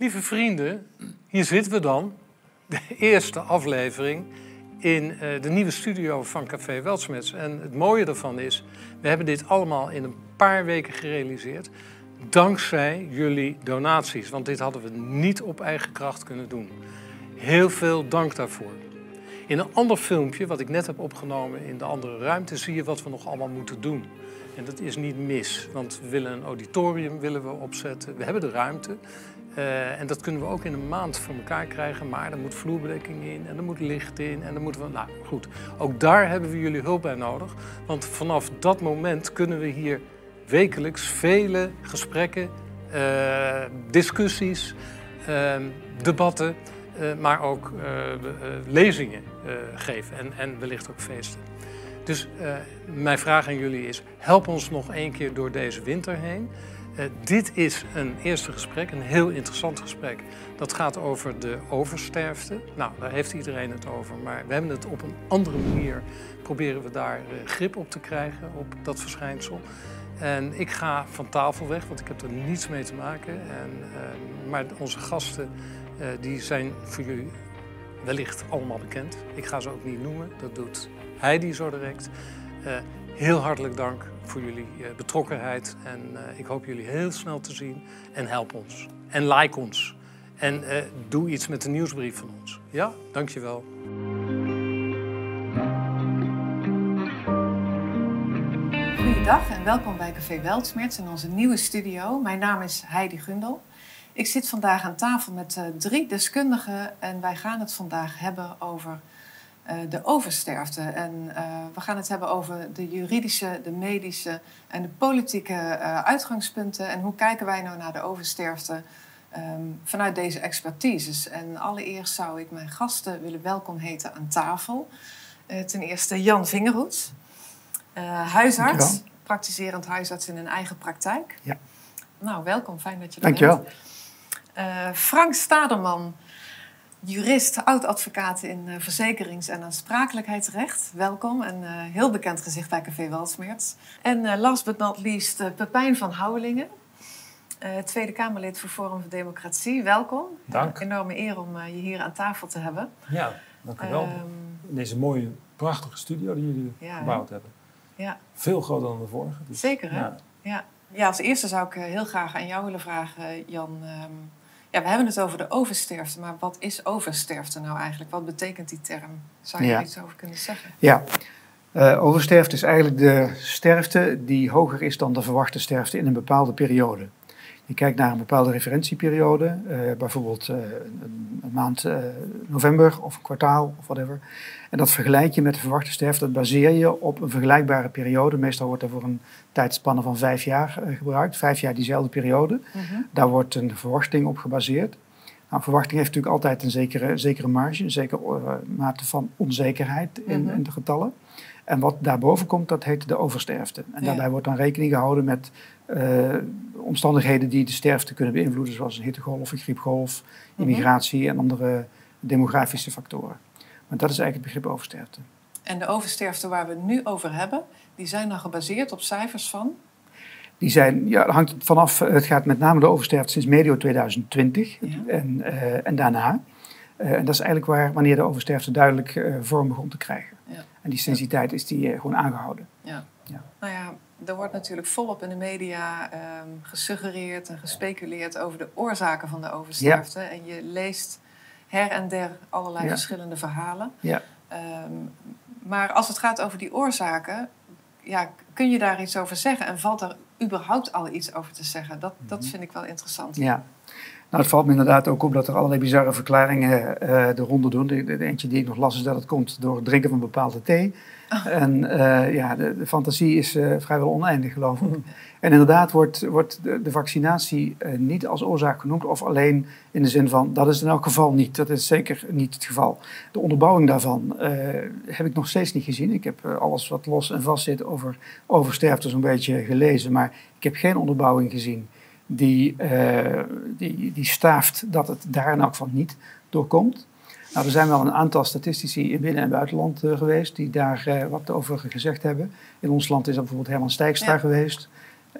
Lieve vrienden, hier zitten we dan. De eerste aflevering in eh, de nieuwe studio van Café Weltsmets. En het mooie daarvan is, we hebben dit allemaal in een paar weken gerealiseerd. Dankzij jullie donaties, want dit hadden we niet op eigen kracht kunnen doen. Heel veel dank daarvoor. In een ander filmpje, wat ik net heb opgenomen in de andere ruimte, zie je wat we nog allemaal moeten doen. En dat is niet mis, want we willen een auditorium willen we opzetten. We hebben de ruimte. Uh, en dat kunnen we ook in een maand voor elkaar krijgen. Maar er moet vloerbedekking in en er moet licht in. En dan moeten we. Nou goed, ook daar hebben we jullie hulp bij nodig. Want vanaf dat moment kunnen we hier wekelijks vele gesprekken, uh, discussies, uh, debatten, maar ook lezingen geven. En, en wellicht ook feesten. Dus mijn vraag aan jullie is: help ons nog één keer door deze winter heen. Uh, dit is een eerste gesprek, een heel interessant gesprek. Dat gaat over de oversterfte. Nou, daar heeft iedereen het over, maar we hebben het op een andere manier. Proberen we daar uh, grip op te krijgen, op dat verschijnsel. En ik ga van tafel weg, want ik heb er niets mee te maken. En, uh, maar onze gasten, die zijn voor jullie wellicht allemaal bekend. Ik ga ze ook niet noemen, dat doet Heidi zo direct. Heel hartelijk dank voor jullie eh, betrokkenheid. En eh, ik hoop jullie heel snel te zien. En help ons. En like ons. En uh, doe iets met de nieuwsbrief van ons. Ja, dankjewel. Goedendag en welkom bij Café Weltsmerts in onze nieuwe studio. Mijn naam is Heidi Gundel. Ik zit vandaag aan tafel met drie deskundigen en wij gaan het vandaag hebben over de oversterfte. En uh, we gaan het hebben over de juridische, de medische en de politieke uh, uitgangspunten. En hoe kijken wij nou naar de oversterfte um, vanuit deze expertises. En allereerst zou ik mijn gasten willen welkom heten aan tafel. ten eerste Jan Vingerhoets, huisarts, praktiserend huisarts in een eigen praktijk. Ja. Nou, welkom, fijn dat je er Dankjewel. bent. Frank Staderman jurist, oud-advocaat in uh, verzekerings- en aansprakelijkheidsrecht. Welkom en uh, heel bekend gezicht bij Café Walsmeerts. En uh, last but not least Pepijn van Houwelingen, Tweede Kamerlid voor Forum voor Democratie. Welkom. Dank. enorme eer om je hier aan tafel te hebben. Ja, dank u wel. Ehm, in deze mooie, prachtige studio die jullie Ja, gebouwd hebben. ja, Veel groter dan de vorige. dus- zeker hè? Ja. Ja. ja, als eerste zou ik eh, heel graag aan jou willen vragen, Jan. Ehm, ja, we hebben het over de oversterfte, maar wat is oversterfte nou eigenlijk? Wat betekent die term? Zou je Ja. er iets over kunnen zeggen? Ja, Eh, oversterfte is eigenlijk de sterfte die hoger is dan de verwachte sterfte in een bepaalde periode. Je kijkt naar een bepaalde referentieperiode, eh, bijvoorbeeld eh, een, een maand eh, november of een kwartaal of whatever. En dat vergelijk je met de verwachte sterfte. Dat baseer je op een vergelijkbare periode. Meestal wordt er voor een tijdspanne van vijf jaar gebruikt. Vijf jaar diezelfde periode. Mhm. Daar wordt een verwachting op gebaseerd. Nou, verwachting heeft natuurlijk altijd een zekere, zekere marge, een zekere mate van onzekerheid in, Mhm. in de getallen. En wat daarboven komt, dat heet de oversterfte. En Ja. daarbij wordt dan rekening gehouden met eh, omstandigheden die de sterfte kunnen beïnvloeden, zoals een hittegolf, een griepgolf, Mhm. immigratie en andere demografische factoren. Maar dat is eigenlijk het begrip oversterfte. En de oversterfte waar we het nu over hebben, die zijn dan gebaseerd op cijfers van? Die zijn, ja, dat hangt vanaf, het gaat met name de oversterfte sinds medio 2020 Ja. en, eh, en daarna. Eh, en dat is eigenlijk waar, wanneer de oversterfte duidelijk vorm begon te krijgen. Ja. En die tijd is die eh, gewoon aangehouden. Ja. Ja. Nou ja, er wordt natuurlijk volop in de media ehm, gesuggereerd en gespeculeerd over de oorzaken van de oversterfte. En je leest her en der allerlei Ja. verschillende verhalen. Ja. Ehm, maar als het gaat over die oorzaken, ja, kun je daar iets over zeggen? En valt er überhaupt al iets over te zeggen? Dat, dat vind ik wel interessant. Ja. Nou, het valt me inderdaad ook op dat er allerlei bizarre verklaringen eh, de ronde doen. De, de eentje die ik nog las is dat het komt door het drinken van bepaalde thee. Oh. En eh, ja, de, de fantasie is eh, vrijwel oneindig, geloof ik. En inderdaad wordt, wordt de, vaccinatie niet als oorzaak genoemd, of alleen in de zin van dat is in elk geval niet. Dat is zeker niet het geval. De onderbouwing daarvan heb ik nog steeds niet gezien. Ik heb alles wat los en vast zit over oversterfte zo'n beetje gelezen, maar ik heb geen onderbouwing gezien die, eh, die, die staaft dat het daar in elk geval niet doorkomt. Nou, er zijn wel een aantal statistici in binnen- en buitenland eh, geweest die daar eh, wat over gezegd hebben. In ons land is dat bijvoorbeeld Herman Stijkstra Ja. geweest.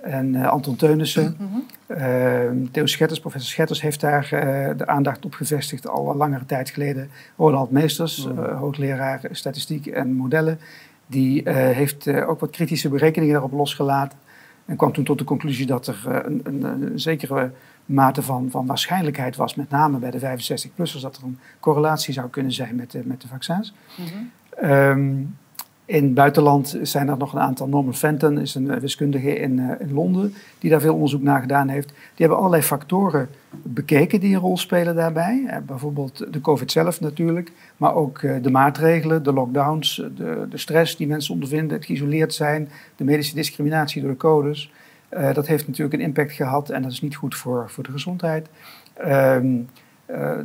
en Anton Teunissen. Mhm. Uh, Theo Schetters, professor Schetters heeft daar de aandacht op gevestigd al langere tijd geleden. Ronald Meesters, Mhm. hoogleraar statistiek en modellen, die heeft ook wat kritische berekeningen daarop losgelaten. En kwam toen tot de conclusie dat er eh, een, een, een zekere mate van, van waarschijnlijkheid was, met name bij de 65-plussers, dat er een correlatie zou kunnen zijn met de, met de vaccins. Mhm. Ehm, in het buitenland zijn er nog een aantal. Norman Fenton is een eh, wiskundige in, eh, in Londen die daar veel onderzoek naar gedaan heeft. Die hebben allerlei factoren bekeken die een rol spelen daarbij. Eh, bijvoorbeeld de COVID zelf natuurlijk, maar ook de maatregelen, de lockdowns, de, de stress die mensen ondervinden, het geïsoleerd zijn, de medische discriminatie door de codes. Dat heeft natuurlijk een impact gehad en dat is niet goed voor, voor de gezondheid. Ehm, eh,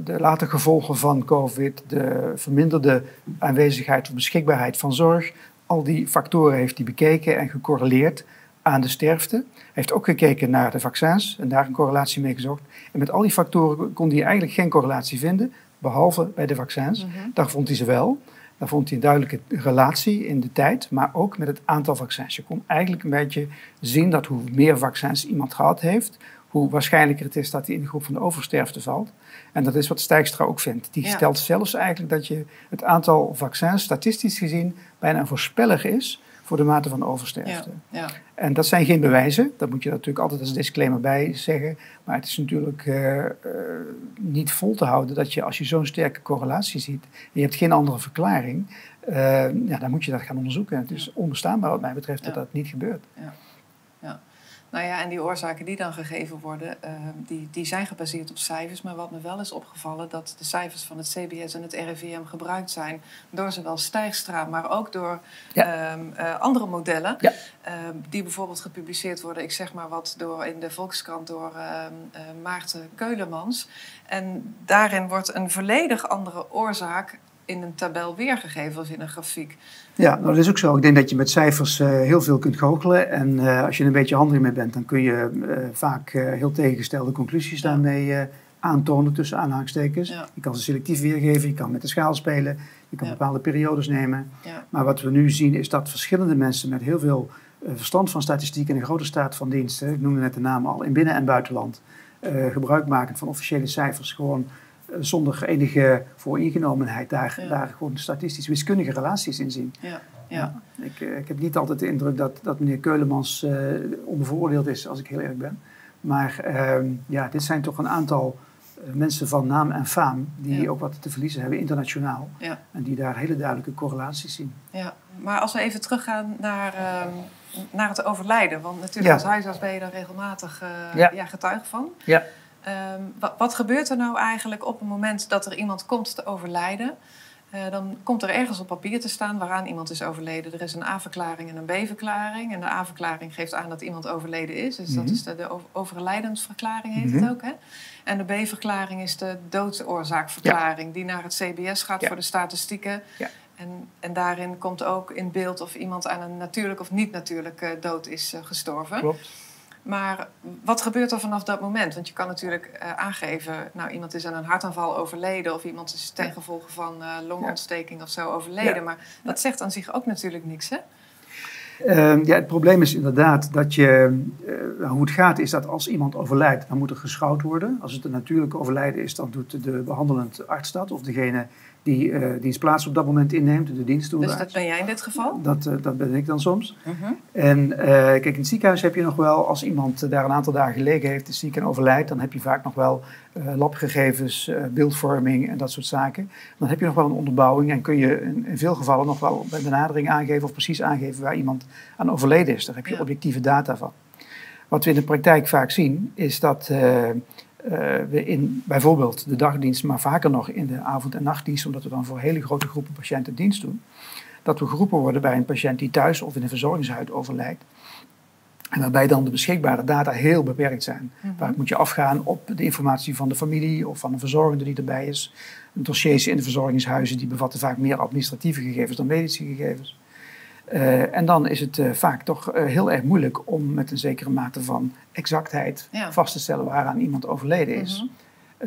de late gevolgen van COVID, de verminderde aanwezigheid of beschikbaarheid van zorg, al die factoren heeft hij bekeken en gecorreleerd aan de sterfte. Hij heeft ook gekeken naar de vaccins en daar een correlatie mee gezocht. En met al die factoren kon hij eigenlijk geen correlatie vinden, behalve bij de vaccins. Mhm. Daar vond hij ze wel. Daar vond hij een duidelijke relatie in de tijd, maar ook met het aantal vaccins. Je kon eigenlijk een beetje zien dat hoe meer vaccins iemand gehad heeft, hoe waarschijnlijker het is dat hij in de groep van de oversterfte valt. En dat is wat Stijkstra ook vindt. Die Ja. stelt zelfs eigenlijk dat je het aantal vaccins statistisch gezien bijna een voorspeller is voor de mate van oversterfte. Ja. En dat zijn geen bewijzen, dat moet je natuurlijk altijd als disclaimer bij zeggen. Maar het is natuurlijk eh, eh, niet vol te houden dat je als je zo'n sterke correlatie ziet en je hebt geen andere verklaring, eh, ja, dan moet je dat gaan onderzoeken. Het is onbestaanbaar wat mij betreft dat Ja. dat niet gebeurt. Nou ja, en die oorzaken die dan gegeven worden, eh, die, die zijn gebaseerd op cijfers. Maar wat me wel is opgevallen, dat de cijfers van het CBS en het RIVM gebruikt zijn door zowel Stijgstra, maar ook door Ja. ehm, eh, andere modellen. Ja. ehm, die bijvoorbeeld gepubliceerd worden, ik zeg maar wat, door, in de Volkskrant door ehm, eh, Maarten Keulemans. En daarin wordt een volledig andere oorzaak in een tabel weergegeven als in een grafiek. Ja, nou, dat is ook zo. Ik denk dat je met cijfers eh, heel veel kunt goochelen. En eh, als je er een beetje handig mee bent, dan kun je eh, vaak heel tegengestelde conclusies Ja. daarmee aantonen tussen aanhalingstekens. Ja. Je kan ze selectief weergeven, je kan met de schaal spelen, je kan Ja. bepaalde periodes nemen. Maar wat we nu zien is dat verschillende mensen met heel veel verstand van statistiek en een grote staat van dienst, hè, ik noemde net de namen al, in binnen- en buitenland, gebruik maken van officiële cijfers, gewoon zonder enige vooringenomenheid daar, Ja. daar gewoon statistisch wiskundige relaties in zien. Ja, ja. Ik, eh, ik heb niet altijd de indruk dat, dat meneer Keulemans eh onbevooroordeeld is, als ik heel eerlijk ben. Maar ehm, ja, dit zijn toch een aantal eh, mensen van naam en faam die Ja. ook wat te verliezen hebben internationaal. Ja. En die daar hele duidelijke correlaties zien. Ja, maar als we even teruggaan naar, ehm, naar het overlijden. Want natuurlijk Ja. als huisarts ben je daar regelmatig eh, ja. getuige van. Ja. Ehm, wat, wat gebeurt er nou eigenlijk op het moment dat er iemand komt te overlijden? Eh, dan komt er ergens op papier te staan waaraan iemand is overleden. Er is een A-verklaring en een B-verklaring. En de A-verklaring geeft aan dat iemand overleden is. Dus dat Mhm. is de, de over- overlijdensverklaring heet Mhm. het ook. Hè? En de B-verklaring is de doodsoorzaakverklaring. Die naar het CBS gaat Ja. voor de statistieken. Ja. En, en daarin komt ook in beeld of iemand aan een natuurlijk of niet natuurlijke dood is eh, gestorven. Klopt. Maar wat gebeurt er vanaf dat moment? Want je kan natuurlijk eh, aangeven, nou iemand is aan een hartaanval overleden of iemand is ten gevolge van eh, longontsteking of zo overleden. Ja. Maar dat zegt aan zich ook natuurlijk niks, hè? Ehm, ja, het probleem is inderdaad dat je, eh, hoe het gaat is dat als iemand overlijdt, dan moet er geschouwd worden. Als het een natuurlijk overlijden is, dan doet de behandelend arts dat. Of degene die eh diens plaats op dat moment inneemt, de dienstdoende Dus dat ben jij in dit geval. Dat, eh, dat ben ik dan soms. Mhm. En eh, kijk, in het ziekenhuis heb je nog wel, als iemand daar een aantal dagen gelegen heeft, is ziek en overlijdt, dan heb je vaak nog wel labgegevens, beeldvorming en dat soort zaken. Dan heb je nog wel een onderbouwing en kun je in, in veel gevallen nog wel bij benadering aangeven of precies aangeven waar iemand aan overleden is. Daar heb je Ja. objectieve data van. Wat we in de praktijk vaak zien, is dat we in bijvoorbeeld de dagdienst, maar vaker nog in de avond- en nachtdienst, omdat we dan voor hele grote groepen patiënten dienst doen, dat we geroepen worden bij een patiënt die thuis of in een verzorgingshuis overlijdt. En waarbij dan de beschikbare data heel beperkt zijn. Mhm. Vaak moet je afgaan op de informatie van de familie of van een verzorgende die erbij is. Dossiers in de verzorgingshuizen die bevatten vaak meer administratieve gegevens dan medische gegevens. Eh, en dan is het eh, vaak toch eh, heel erg moeilijk om met een zekere mate van exactheid Ja. vast te stellen waaraan iemand overleden is. Mhm.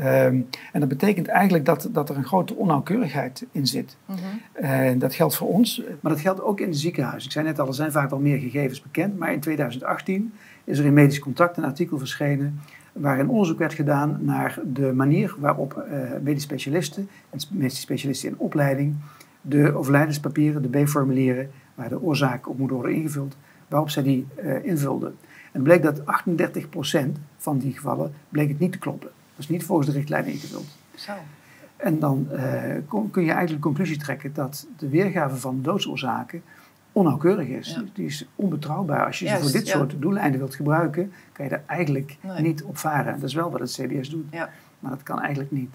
Ehm, en dat betekent eigenlijk dat, dat er een grote onnauwkeurigheid in zit. Mhm. En dat geldt voor ons. Maar dat geldt ook in de ziekenhuizen. Ik zei net al, er zijn vaak wel meer gegevens bekend. Maar in 2018 is er in Medisch Contact een artikel verschenen waarin onderzoek werd gedaan naar de manier waarop uh, medisch specialisten en medisch specialisten in opleiding de overlijdenspapieren, de B-formulieren, waar de oorzaak op moet worden ingevuld, waarop zij die uh, invulden. En bleek dat 38% van die gevallen bleek het niet te kloppen. Dat is niet volgens de richtlijnen ingevuld. Zo. En dan uh, kun je eigenlijk de conclusie trekken dat de weergave van doodsoorzaken onnauwkeurig is. Ja. Die is onbetrouwbaar. Als je ze voor dit soort doeleinden wilt gebruiken, kan je daar eigenlijk nee. niet op varen. En dat is wel wat het CBS doet. Ja. Maar dat kan eigenlijk niet.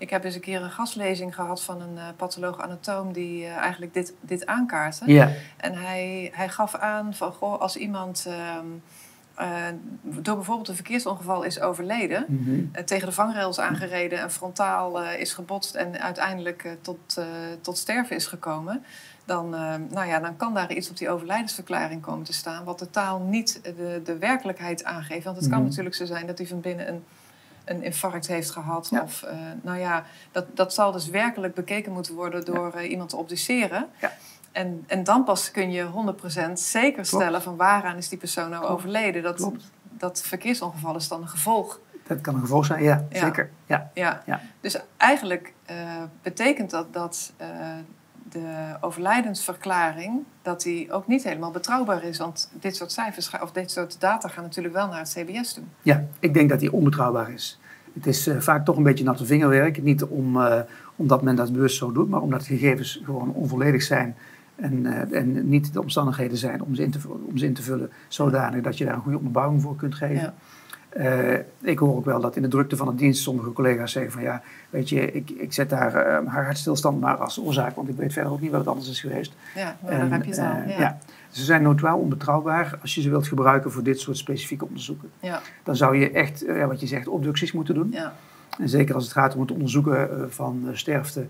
Ik heb eens een keer een gastlezing gehad van een uh, patholoog-anatoom die uh, eigenlijk dit, dit aankaartte. Ja. En hij, hij gaf aan van, goh, als iemand um, uh, door bijvoorbeeld een verkeersongeval is overleden, mm -hmm. tegen de vangrails aangereden en frontaal is gebotst en uiteindelijk tot, tot sterven is gekomen, dan, nou ja, dan kan daar iets op die overlijdensverklaring komen te staan, wat totaal niet de, de werkelijkheid aangeeft. Want het kan Mhm. natuurlijk zo zijn dat hij van binnen een een infarct heeft gehad. Ja. Of, uh, nou ja, dat, dat zal dus werkelijk bekeken moeten worden door uh, iemand te obduceren. Ja. En, en dan pas kun je 100% zeker stellen Klopt. van waaraan is die persoon nou Klopt. overleden. Dat, Klopt. dat verkeersongeval is dan een gevolg. Dat kan een gevolg zijn, ja, zeker. Ja. Ja. Ja. Dus eigenlijk uh, betekent dat dat de overlijdensverklaring dat die ook niet helemaal betrouwbaar is. Want dit soort cijfers of dit soort data gaan natuurlijk wel naar het CBS toe. ja, ik denk dat die onbetrouwbaar is. Het is eh, vaak toch een beetje natte vingerwerk. Niet om, eh, omdat men dat bewust zo doet, maar omdat de gegevens gewoon onvolledig zijn. En, eh, en niet de omstandigheden zijn om ze, in te, om ze in te vullen zodanig dat je daar een goede onderbouwing voor kunt geven. Eh, ik hoor ook wel dat in de drukte van de dienst sommige collega's zeggen van ja, weet je, ik, ik zet daar eh, haar hartstilstand maar als oorzaak, want ik weet verder ook niet wat het anders is geweest. Ja, En, heb je al. eh, ja. ja. Ze zijn notoir onbetrouwbaar als je ze wilt gebruiken voor dit soort specifieke onderzoeken. Ja. Dan zou je echt, eh, wat je zegt, obducties moeten doen. Ja. En zeker als het gaat om het onderzoeken eh, van eh, sterfte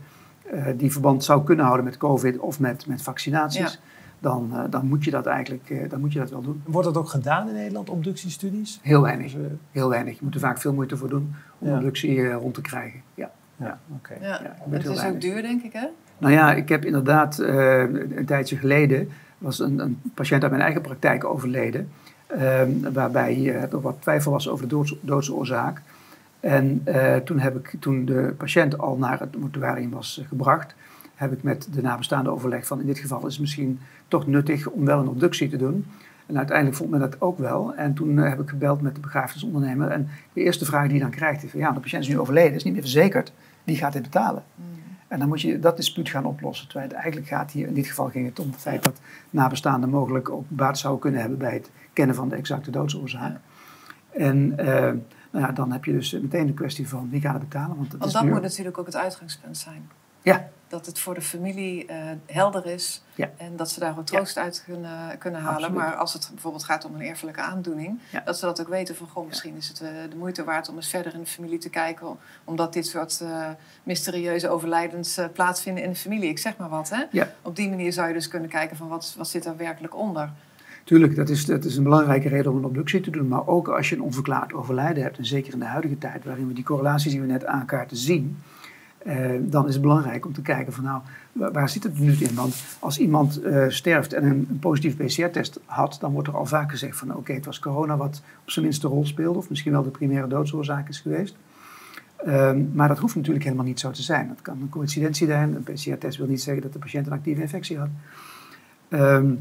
eh, die verband zou kunnen houden met COVID of met, met vaccinaties, Ja. Dan, eh, dan, moet je dat eigenlijk eh, dan moet je dat wel doen. Wordt dat ook gedaan in Nederland, obductiestudies? Heel weinig. Heel weinig. Je moet er vaak veel moeite voor doen om Ja. obductie eh, rond te krijgen. Ja. ja, oké. Ja. Het is ook duur, denk ik, hè? Nou ja, ik heb inderdaad eh, een tijdje geleden was een, een patiënt uit mijn eigen praktijk overleden. ehm, waarbij eh, er wat twijfel was over de doods, doodsoorzaak. En eh, toen, heb ik, toen de patiënt al naar het mortuarium was gebracht, heb ik met de nabestaanden overlegd van in dit geval is het misschien toch nuttig om wel een obductie te doen. En uiteindelijk vond men dat ook wel. En toen eh, heb ik gebeld met de begrafenisondernemer. En de eerste vraag die je dan krijgt is van ja, de patiënt is nu overleden, is niet meer verzekerd. Wie gaat dit betalen? En dan moet je dat dispuut gaan oplossen. Terwijl het eigenlijk gaat hier, in dit geval ging het om het feit dat nabestaanden mogelijk ook baat zouden kunnen hebben bij het kennen van de exacte doodsoorzaak. En eh, nou ja, dan heb je dus meteen de kwestie van wie gaat het betalen. Want dat Want dat moet natuurlijk ook het uitgangspunt zijn. Ja, Dat het voor de familie eh, helder is Ja. en dat ze daar ook troost uit kunnen, kunnen halen. Absoluut. Maar als het bijvoorbeeld gaat om een erfelijke aandoening, Ja. dat ze dat ook weten van goh, misschien is het eh, de moeite waard om eens verder in de familie te kijken. Omdat dit soort eh, mysterieuze overlijdens plaatsvinden in de familie. Ik zeg maar wat. Hè? Op die manier zou je dus kunnen kijken van wat, wat zit daar werkelijk onder. tuurlijk, dat is, dat is een belangrijke reden om een obductie te doen. Maar ook als je een onverklaard overlijden hebt, en zeker in de huidige tijd, waarin we die correlaties die we net aankaarten zien, eh, dan is het belangrijk om te kijken van nou, waar, zit het nu in? Want als iemand eh, sterft en een, een positieve PCR-test had, dan wordt er al vaak gezegd van oké, het was corona wat op zijn minst rol speelde, of misschien wel de primaire doodsoorzaak is geweest. Ehm, maar dat hoeft natuurlijk helemaal niet zo te zijn. Dat kan een coïncidentie zijn. Een PCR-test wil niet zeggen dat de patiënt een actieve infectie had. Ehm,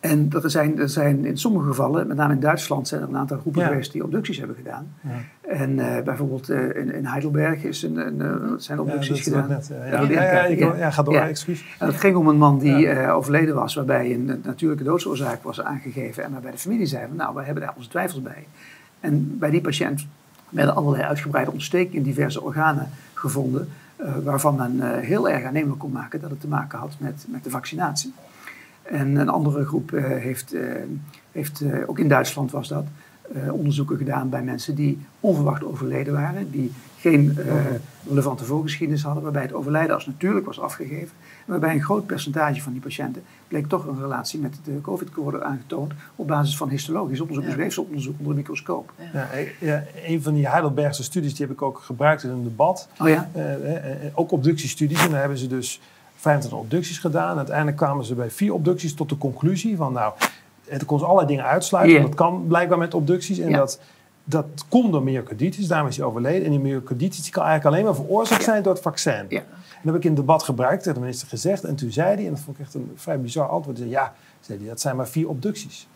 en dat er zijn, er zijn in sommige gevallen, met name in Duitsland, zijn er een aantal groepen Ja. geweest die obducties hebben gedaan. Ja. En eh, bijvoorbeeld eh, in, in Heidelberg is een, een, eh, zijn Ja, is wat gedaan. net, Ja, ja, ja, ja, ja. ja, ga door, Ja. excuus. En het ging om een man die Ja. overleden was, waarbij een, een natuurlijke doodsoorzaak was aangegeven. En waarbij de familie zei van nou, wij hebben daar onze twijfels bij. En bij die patiënt werden allerlei uitgebreide ontstekingen in diverse organen gevonden. waarvan men heel erg aannemelijk kon maken dat het te maken had met, met de vaccinatie. En een andere groep eh, heeft, eh, heeft eh, ook in Duitsland was dat, uh, onderzoeken gedaan bij mensen die onverwacht overleden waren, die geen uh, relevante voorgeschiedenis hadden, waarbij het overlijden als natuurlijk was afgegeven. Waarbij een groot percentage van die patiënten bleek toch een relatie met de COVID-code aangetoond op basis van histologisch onderzoek, dus weefselonderzoek onder een microscoop. Ja. Ja, een van die Heidelbergse studies die heb ik ook gebruikt in een debat. Oh ja? Uh, ook obductiestudies. En daar hebben ze dus 25 obducties gedaan. Uiteindelijk kwamen ze bij vier obducties tot de conclusie van nou, het kon ze allerlei dingen uitsluiten. Yeah. Dat kan blijkbaar met obducties. En dat, dat komt door myocarditis, daarom is hij overleden. En die myocarditis kan eigenlijk alleen maar veroorzaakt zijn door het vaccin. Ja. En dat heb ik in het debat gebruikt, tegen de minister gezegd. En toen zei hij, en dat vond ik echt een vrij bizar antwoord. Zei, ja, zei hij, dat zijn maar vier obducties.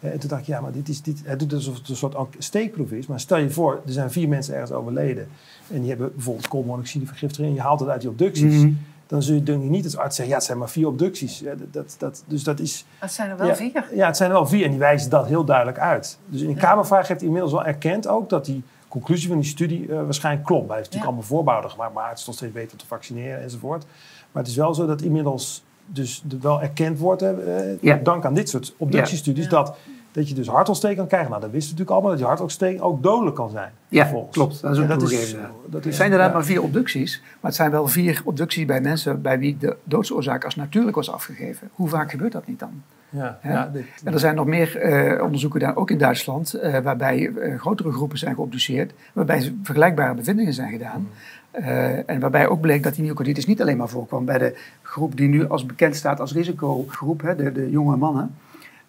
En toen dacht ik, ja, maar dit is, dit, het doet alsof het een soort steekproef is. Maar stel je voor, er zijn vier mensen ergens overleden. En die hebben bijvoorbeeld koolmonoxidevergiftiging. En je haalt het uit die obducties. Mm -hmm dan zul je denk ik niet als arts zeggen, ja, het zijn maar vier obducties. Ja, dat, dat, dus dat is... Het zijn er wel ja, vier. Ja, het zijn er wel vier en die wijzen dat heel duidelijk uit. Dus in de Kamervraag heeft hij inmiddels wel erkend ook dat die conclusie van die studie uh, waarschijnlijk klopt. Hij heeft natuurlijk allemaal voorbouwen gemaakt, maar het is nog steeds beter te vaccineren enzovoort. Maar het is wel zo dat inmiddels dus wel erkend wordt, uh, dank aan dit soort obductiestudies, dat dat je dus hartontsteking kan krijgen. Nou, dat wisten we natuurlijk allemaal, dat je hartontsteking ook dodelijk kan zijn. Ja, klopt. Dat is ook dat is, dat is, zijn inderdaad ja. maar vier obducties, maar het zijn wel vier obducties bij mensen bij wie de doodsoorzaak als natuurlijk was afgegeven. Hoe vaak gebeurt dat niet dan? Ja, ja. dit, en er zijn nog meer uh, onderzoeken, daar, ook in Duitsland, uh, waarbij uh, grotere groepen zijn geobduceerd, waarbij vergelijkbare bevindingen zijn gedaan. Mm. en waarbij ook bleek dat die myocarditis niet alleen maar voorkwam bij de groep die nu als bekend staat als risicogroep, hè, de, de jonge mannen.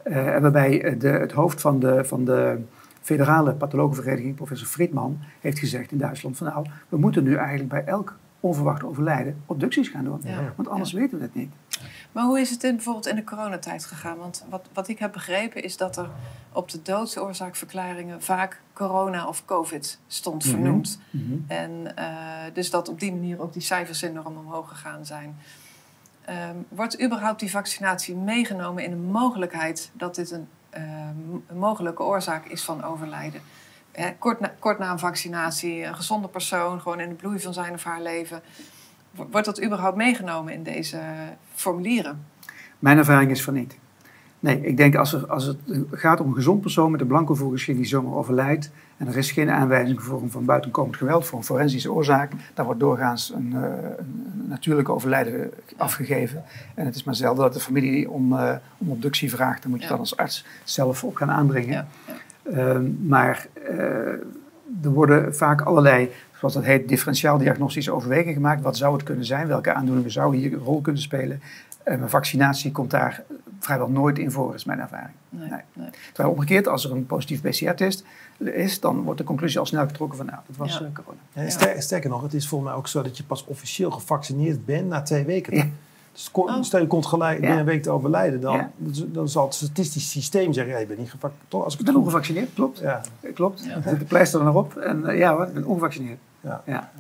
Uh, waarbij de, het hoofd van de, van de federale pathologenvereniging, professor Friedman, heeft gezegd in Duitsland van nou, we moeten nu eigenlijk bij elk onverwacht overlijden obducties gaan doen. Ja. Want anders ja. weten we het niet. Maar hoe is het in, bijvoorbeeld in de coronatijd gegaan? Want wat, wat ik heb begrepen is dat er op de doodsoorzaakverklaringen vaak corona of covid stond vernoemd. Mm -hmm. En uh, dus dat op die manier ook die cijfers enorm omhoog gegaan zijn. Um, wordt überhaupt die vaccinatie meegenomen in de mogelijkheid dat dit een, um, een mogelijke oorzaak is van overlijden? Kort, kort na een vaccinatie, een gezonde persoon, gewoon in de bloei van zijn of haar leven. Wordt dat überhaupt meegenomen in deze formulieren? Mijn ervaring is van niet. Nee, ik denk als, er, als het gaat om een gezond persoon met een blanco voorgeschiedenis die zomaar overlijdt en er is geen aanwijzing voor van buitenkomend geweld voor een forensische oorzaak, dan wordt doorgaans een, uh, een natuurlijke overlijden afgegeven. En het is maar zelden dat de familie om, uh, om obductie vraagt. Dan moet je ja. dan als arts zelf op gaan aandringen. Ja. Ja. Uh, maar eh, er worden vaak allerlei, zoals dat heet, differentiaaldiagnostische overwegingen gemaakt. Wat zou het kunnen zijn? Welke aandoeningen zouden hier een rol kunnen spelen? Uh, vaccinatie komt daar vrijwel nooit in voor, is mijn ervaring. Nee, nee. Nee. Terwijl omgekeerd, als er een positief PCR-test is, dan wordt de conclusie al snel getrokken van, nou, dat was Ja. uh, corona. Ja, sterker nog, het is volgens mij ook zo dat je pas officieel gevaccineerd bent na twee weken. Ja. Dus ko- Oh. stel je komt gelijk Ja. binnen een week te overlijden, dan, Ja. dan zal het statistisch systeem zeggen, ja, je bent niet gevaccineerd. Toch, als ik Ik ben ongevaccineerd, klopt. Ja, Eh, Klopt. Ja. Zit de pleister er nog op. En uh, ja hoor, ik ben ongevaccineerd. Ja. Ja.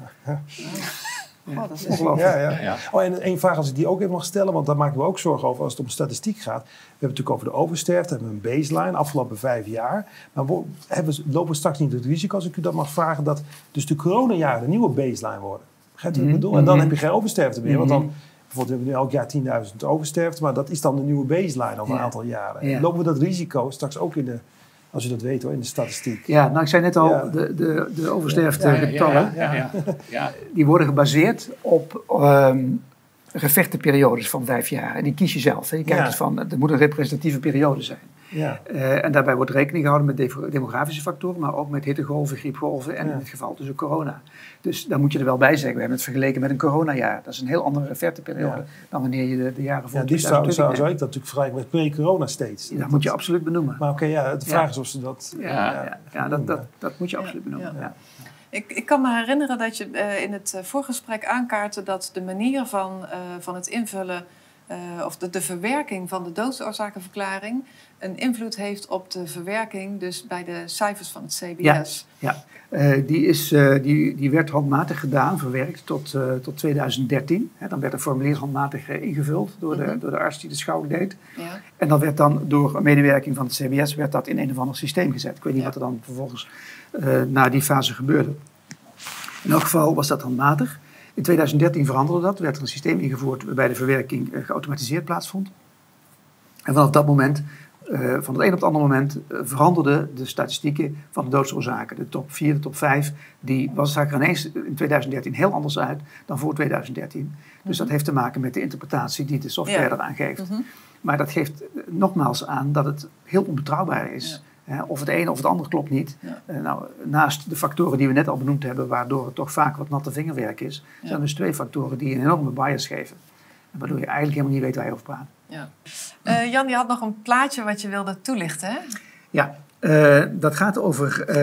Oh, dat is Ongelooflijk. Ja, ja. Oh, en één vraag als ik die ook even mag stellen, want daar maken we ook zorgen over als het om statistiek gaat. We hebben het natuurlijk over de oversterfte, hebben we een baseline, afgelopen vijf jaar. Maar hebben we, lopen we straks niet het risico, als ik u dat mag vragen, dat dus de coronajaren de nieuwe baseline worden? Begrijpt u wat ik Mhm, bedoel? En dan mhm. heb je geen oversterfte meer, want dan... Mhm. Bijvoorbeeld hebben we nu elk jaar 10.000 oversterfte, maar dat is dan de nieuwe baseline over Ja. een aantal jaren. Ja. Lopen we dat risico straks ook in de, als u dat weet hoor, in de statistiek? Ja, nou ik zei net al, Ja. de, de, de oversterftegetallen, Ja, ja, ja, ja. ja. die worden gebaseerd op ehm gevechtenperiodes van vijf jaar. En die kies je zelf. Hè. Je kijkt Ja. dus van, het moet een representatieve periode zijn. Ja. Eh, en daarbij wordt rekening gehouden met demografische factoren, maar ook met hittegolven, griepgolven en Ja. in dit geval dus ook corona. Dus daar moet je er wel bij zeggen. We hebben het vergeleken met een coronajaar. Dat is een heel andere referteperiode Ja. dan wanneer je de, de jaren voor Ja, die zou, 2020 zou, ik dat natuurlijk vergelijken met pre-corona steeds. Dat moet je absoluut benoemen. Maar oké, ja, de vraag Ja. is of ze dat... Ja, Ja. ja, ja, dat, dat, dat moet je Ja, absoluut benoemen. ja. Ja. Ik, ik kan me herinneren dat je eh, in het eh, voorgesprek aankaartte dat de manier van, eh, van het invullen eh, of de, de verwerking van de doodsoorzakenverklaring een invloed heeft op de verwerking, dus bij de cijfers van het CBS. Eh, die, is, eh, die, die werd handmatig gedaan, verwerkt tot, eh, tot 2013. Hè, dan werd een formulier handmatig ingevuld door de, Mhm. door de arts die de schouw deed. Ja. En dat werd dan door medewerking van het CBS werd dat in een of ander systeem gezet. Ik weet niet Ja. wat er dan vervolgens na die fase gebeurde. In elk geval was dat handmatig. In 2013 veranderde dat, werd er een systeem ingevoerd waarbij de verwerking geautomatiseerd plaatsvond. En vanaf dat moment van het een op het andere moment veranderden de statistieken van de doodsoorzaken. De top 4, de top 5, die was, zag er ineens in 2013 heel anders uit dan voor 2013. Dus dat mhm. heeft te maken met de interpretatie die de software ja. eraan geeft. Mhm. Maar dat geeft nogmaals aan dat het heel onbetrouwbaar is. of het een of het ander klopt niet. nou, naast de factoren die we net al benoemd hebben, waardoor het toch vaak wat natte vingerwerk is, zijn er dus twee factoren die een enorme bias geven. Waardoor je eigenlijk helemaal niet weet waar je over praat. Ja. Uh, Jan, je had nog een plaatje wat je wilde toelichten, hè? Ja, uh, dat gaat over uh,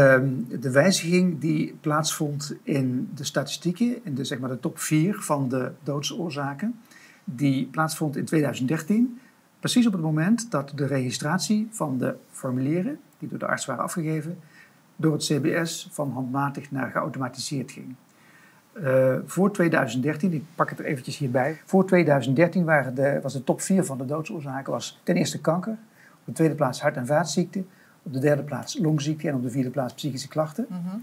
de wijziging die plaatsvond in de statistieken, in de, zeg maar, de top 4 van de doodsoorzaken. Die plaatsvond in 2013, precies op het moment dat de registratie van de formulieren, die door de arts waren afgegeven, door het CBS van handmatig naar geautomatiseerd ging. Uh, voor 2013, ik pak het er eventjes hierbij. Voor 2013 waren de, was de top 4 van de doodsoorzaken was ten eerste kanker, op de tweede plaats hart- en vaatziekten, op de derde plaats longziekte en op de vierde plaats psychische klachten. Mhm.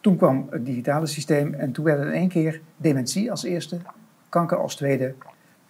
Toen kwam het digitale systeem en toen werden in één keer dementie als eerste, kanker als tweede,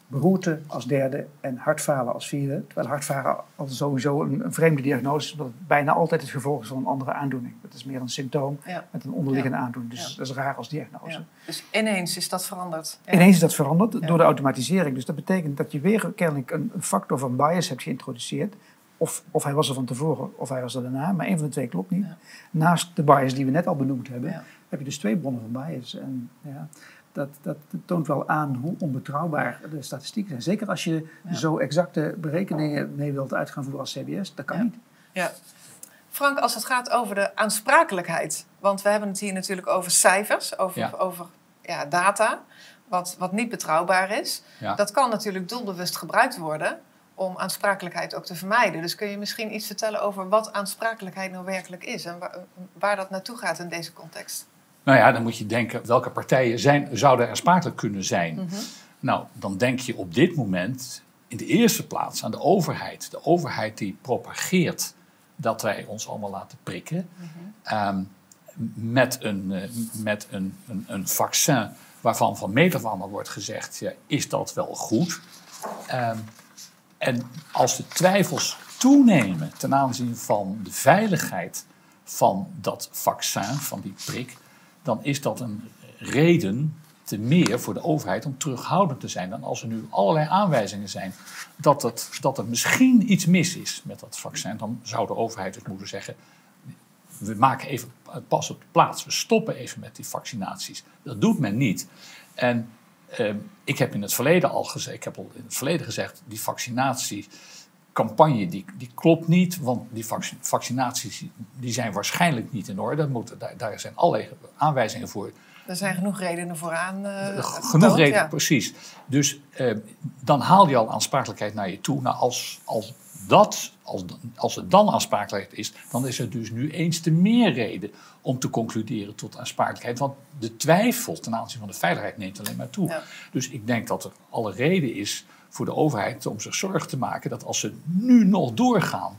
beroerte als derde en hartfalen als vierde. Terwijl hartfalen al sowieso een, een, vreemde diagnose is, omdat het bijna altijd het gevolg is van een andere aandoening. Het is meer een symptoom met een onderliggende aandoening. Dus dat is raar als diagnose. Dus ineens is dat veranderd? Ineens is dat veranderd door de automatisering. Dus dat betekent dat je weer kennelijk een, een factor van bias hebt geïntroduceerd. Of, of hij was er van tevoren of hij was er daarna, maar één van de twee klopt niet. Naast de bias die we net al benoemd hebben, heb je dus twee bronnen van bias. En, ja, dat, dat, toont wel aan hoe onbetrouwbaar de statistieken zijn. Zeker als je zo exacte berekeningen mee wilt uitgaan voeren als CBS, dat kan niet. Ja. Frank, als het gaat over de aansprakelijkheid, want we hebben het hier natuurlijk over cijfers, over, over ja, data, wat, wat niet betrouwbaar is. Dat kan natuurlijk doelbewust gebruikt worden om aansprakelijkheid ook te vermijden. Dus kun je misschien iets vertellen over wat aansprakelijkheid nou werkelijk is en waar, waar dat naartoe gaat in deze context? Nou ja, dan moet je denken welke partijen zijn, zouden aansprakelijk kunnen zijn. Mhm. Nou, dan denk je op dit moment in de eerste plaats aan de overheid. De overheid die propageert dat wij ons allemaal laten prikken. Mhm. Ehm, met een, uh, met een, een, een, vaccin waarvan van meet af aan wordt gezegd: ja, is dat wel goed? Um, en als de twijfels toenemen ten aanzien van de veiligheid van dat vaccin, van die prik, dan is dat een reden te meer voor de overheid om terughoudend te zijn dan als er nu allerlei aanwijzingen zijn dat, het, dat er misschien iets mis is met dat vaccin. Dan zou de overheid dus moeten zeggen, we maken even pas op de plaats, we stoppen even met die vaccinaties. Dat doet men niet. En Ehm, ik heb in het verleden al gezegd, ik heb al in het verleden gezegd, die vaccinatiecampagne die, die klopt niet, want die vaccinaties die zijn waarschijnlijk niet in orde. Moeten, daar, daar zijn allerlei aanwijzingen voor. Er zijn genoeg redenen voor aan. Uh, genoeg redenen, precies. Dus ehm, dan haal je al aansprakelijkheid naar je toe. Nou, als, als dat, als, als het dan aansprakelijkheid is, dan is er dus nu eens te meer reden om te concluderen tot aansprakelijkheid. Want de twijfel ten aanzien van de veiligheid neemt alleen maar toe. Dus ik denk dat er alle reden is voor de overheid om zich zorgen te maken dat als ze nu nog doorgaan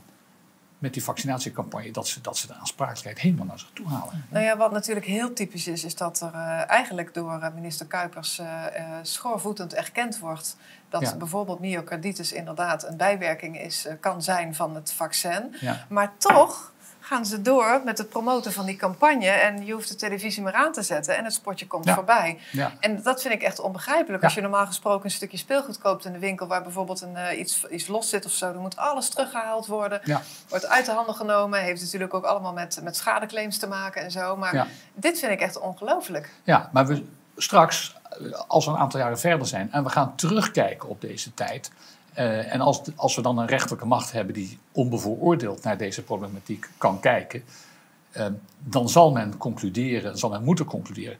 met die vaccinatiecampagne, dat ze, dat ze de aansprakelijkheid helemaal naar zich toe halen. Nou ja, wat natuurlijk heel typisch is, is dat er uh, eigenlijk door uh, minister Kuipers uh, schoorvoetend erkend wordt dat bijvoorbeeld myocarditis inderdaad een bijwerking is, kan zijn van het vaccin. Maar toch gaan ze door met het promoten van die campagne. En je hoeft de televisie maar aan te zetten en het spotje komt voorbij. Ja. En dat vind ik echt onbegrijpelijk. Als je normaal gesproken een stukje speelgoed koopt in de winkel... waar bijvoorbeeld een, uh, iets, iets los zit of zo... dan moet alles teruggehaald worden. Wordt uit de handen genomen. Heeft natuurlijk ook allemaal met, met schadeclaims te maken en zo. Maar dit vind ik echt ongelooflijk. Ja, maar we, straks, als we een aantal jaren verder zijn... en we gaan terugkijken op deze tijd... Uh, en als, als we dan een rechterlijke macht hebben die onbevooroordeeld naar deze problematiek kan kijken, uh, dan zal men concluderen, zal men moeten concluderen,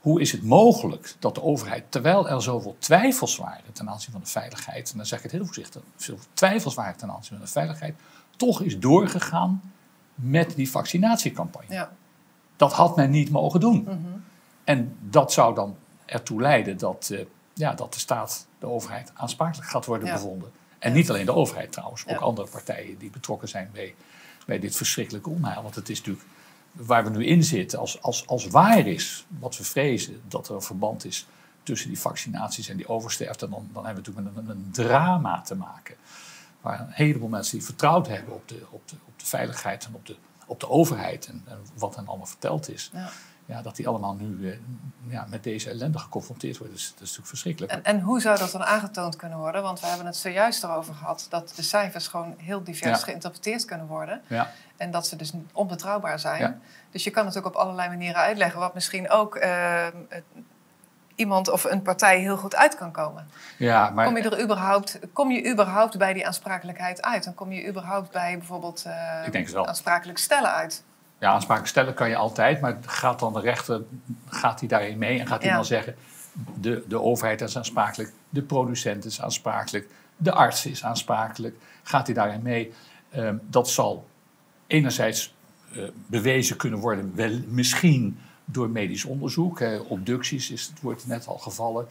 hoe is het mogelijk dat de overheid, terwijl er zoveel twijfels waren ten aanzien van de veiligheid, en dan zeg ik het heel voorzichtig, veel twijfels waren ten aanzien van de veiligheid, toch is doorgegaan met die vaccinatiecampagne. Ja. Dat had men niet mogen doen. Mm -hmm. En dat zou dan ertoe leiden dat, uh, ja, dat de staat de overheid aansprakelijk gaat worden bevonden. En niet alleen de overheid trouwens, ook andere partijen die betrokken zijn bij, bij dit verschrikkelijke onheil. Want het is natuurlijk waar we nu in zitten, als, als, als waar is wat we vrezen, dat er een verband is tussen die vaccinaties en die oversterfte, dan, dan hebben we natuurlijk met een, een drama te maken. waar een heleboel mensen die vertrouwd hebben op de, op de, op de veiligheid en op de, op de overheid en, en wat hen allemaal verteld is. Ja ja, dat die allemaal nu uh, ja, met deze ellende geconfronteerd worden. Dus, dat is natuurlijk verschrikkelijk. En, en, hoe zou dat dan aangetoond kunnen worden? Want we hebben het zojuist erover gehad dat de cijfers gewoon heel divers geïnterpreteerd kunnen worden. Ja. En dat ze dus onbetrouwbaar zijn. Dus je kan het ook op allerlei manieren uitleggen, wat misschien ook uh, iemand of een partij heel goed uit kan komen. Ja, maar... kom, je er überhaupt, kom je überhaupt bij die aansprakelijkheid uit? Dan kom je überhaupt bij bijvoorbeeld uh, aansprakelijk stellen uit? Ja, aansprakelijk stellen kan je altijd, maar gaat dan de rechter gaat hij daarin mee en gaat hij dan zeggen: de, de overheid is aansprakelijk, de producent is aansprakelijk, de arts is aansprakelijk. Gaat hij daarin mee? Ehm, dat zal enerzijds uh, bewezen kunnen worden, wel, misschien door medisch onderzoek. Uh, obducties is het woord net al gevallen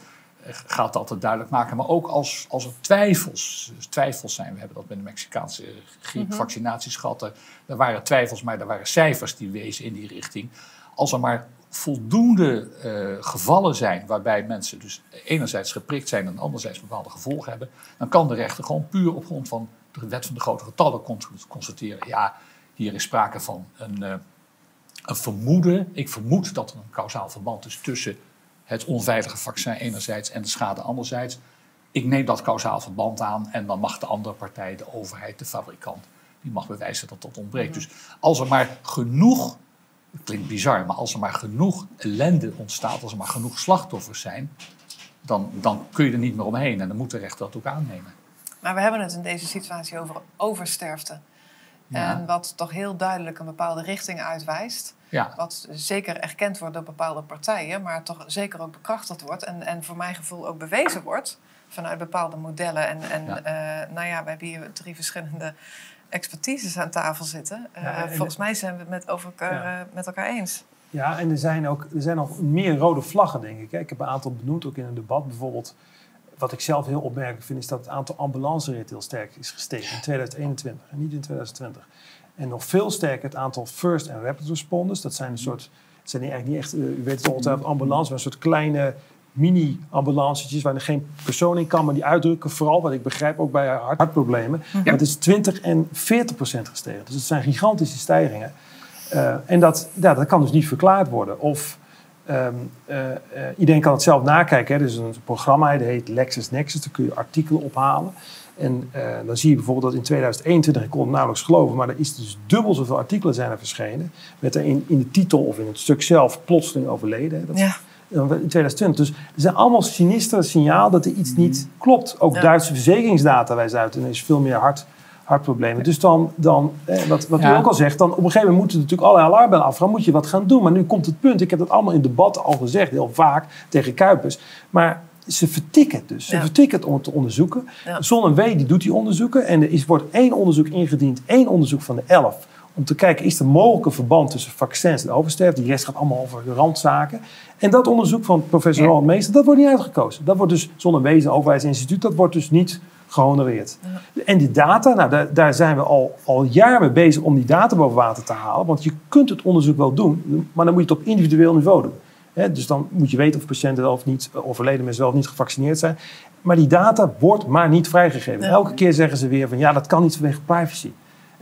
gaat dat het duidelijk maken. Maar ook als, als er twijfels, twijfels zijn. We hebben dat bij de Mexicaanse griep, mm vaccinaties gehad. Er, waren twijfels, maar er waren cijfers die wezen in die richting. Als er maar voldoende uh, gevallen zijn waarbij mensen dus enerzijds geprikt zijn en anderzijds bepaalde gevolgen hebben, dan kan de rechter gewoon puur op grond van de wet van de grote getallen constateren. Ja, hier is sprake van een, uh, een vermoeden. Ik vermoed dat er een kausaal verband is tussen het onveilige vaccin enerzijds en de schade anderzijds. Ik neem dat kausaal verband aan en dan mag de andere partij, de overheid, de fabrikant, die mag bewijzen dat dat ontbreekt. Mhm. Dus als er maar genoeg, het klinkt bizar, maar als er maar genoeg ellende ontstaat, als er maar genoeg slachtoffers zijn, dan, dan kun je er niet meer omheen en dan moet de rechter dat ook aannemen. Maar we hebben het in deze situatie over oversterfte. En wat toch heel duidelijk een bepaalde richting uitwijst. Ja. Wat zeker erkend wordt door bepaalde partijen, maar toch zeker ook bekrachtigd wordt. En, en voor mijn gevoel ook bewezen wordt vanuit bepaalde modellen. En, en eh, nou ja, we hebben hier drie verschillende expertises aan tafel zitten. Uh, volgens mij zijn we het met, over elkaar, uh, met elkaar eens. Ja, en er zijn ook er zijn nog meer rode vlaggen, denk ik. Ik heb een aantal benoemd, ook in een debat. Bijvoorbeeld, wat ik zelf heel opmerkelijk vind, is dat het aantal ambulanceritten heel sterk is gestegen in 2021 en niet in 2020. En nog veel sterker het aantal first en rapid responders. Dat zijn een soort, het zijn eigenlijk niet echt, uh, u weet het ongetwijfeld, ambulance, maar een soort kleine mini-ambulancetjes waar er geen persoon in kan, maar die uitdrukken vooral, wat ik begrijp, ook bij hartproblemen. Ja. Dat is 20 en 40 procent gestegen. Dus het zijn gigantische stijgingen. Uh, en dat, ja, dat kan dus niet verklaard worden. Of um, uh, iedereen kan het zelf nakijken. Hè. Er is een programma, dat heet LexisNexis. Daar kun je artikelen ophalen. En uh, dan zie je bijvoorbeeld dat in 2021, ik kon het nauwelijks geloven, maar er is dus dubbel zoveel artikelen zijn er verschenen. Met er in, in de titel of in het stuk zelf plotseling overleden. Dat, ja. In 2020. Dus er zijn allemaal sinistere signaal dat er iets mhm. niet klopt. Ook Duitse verzekeringsdata wijzen uit. En er is veel meer hart, hartproblemen. Dus dan, dan eh, wat, wat u ook al zegt, dan op een gegeven moment moeten natuurlijk alle alarmbellen afgaan. Moet je wat gaan doen. Maar nu komt het punt. Ik heb dat allemaal in debat al gezegd, heel vaak tegen Kuipers. Maar ze vertikken het dus. Ze vertikken het om het te onderzoeken. Ja. Zon W die doet die onderzoeken. En er is, wordt één onderzoek ingediend, één onderzoek van de elf. Om te kijken, is er mogelijk een verband tussen vaccins en oversterfte? Die rest gaat allemaal over randzaken. En dat onderzoek van professor Roland Meester, dat wordt niet uitgekozen. Dat wordt dus zonder wezen overheidsinstituut, dat wordt dus niet gehonoreerd. En die data, nou, daar, daar, zijn we al, al jaren mee bezig om die data boven water te halen. Want je kunt het onderzoek wel doen, maar dan moet je het op individueel niveau doen dus dan moet je weten of patiënten wel of niet, eh, overleden mensen wel of niet gevaccineerd zijn. Maar die data wordt maar niet vrijgegeven. Elke keer zeggen ze weer van ja, dat kan niet vanwege privacy.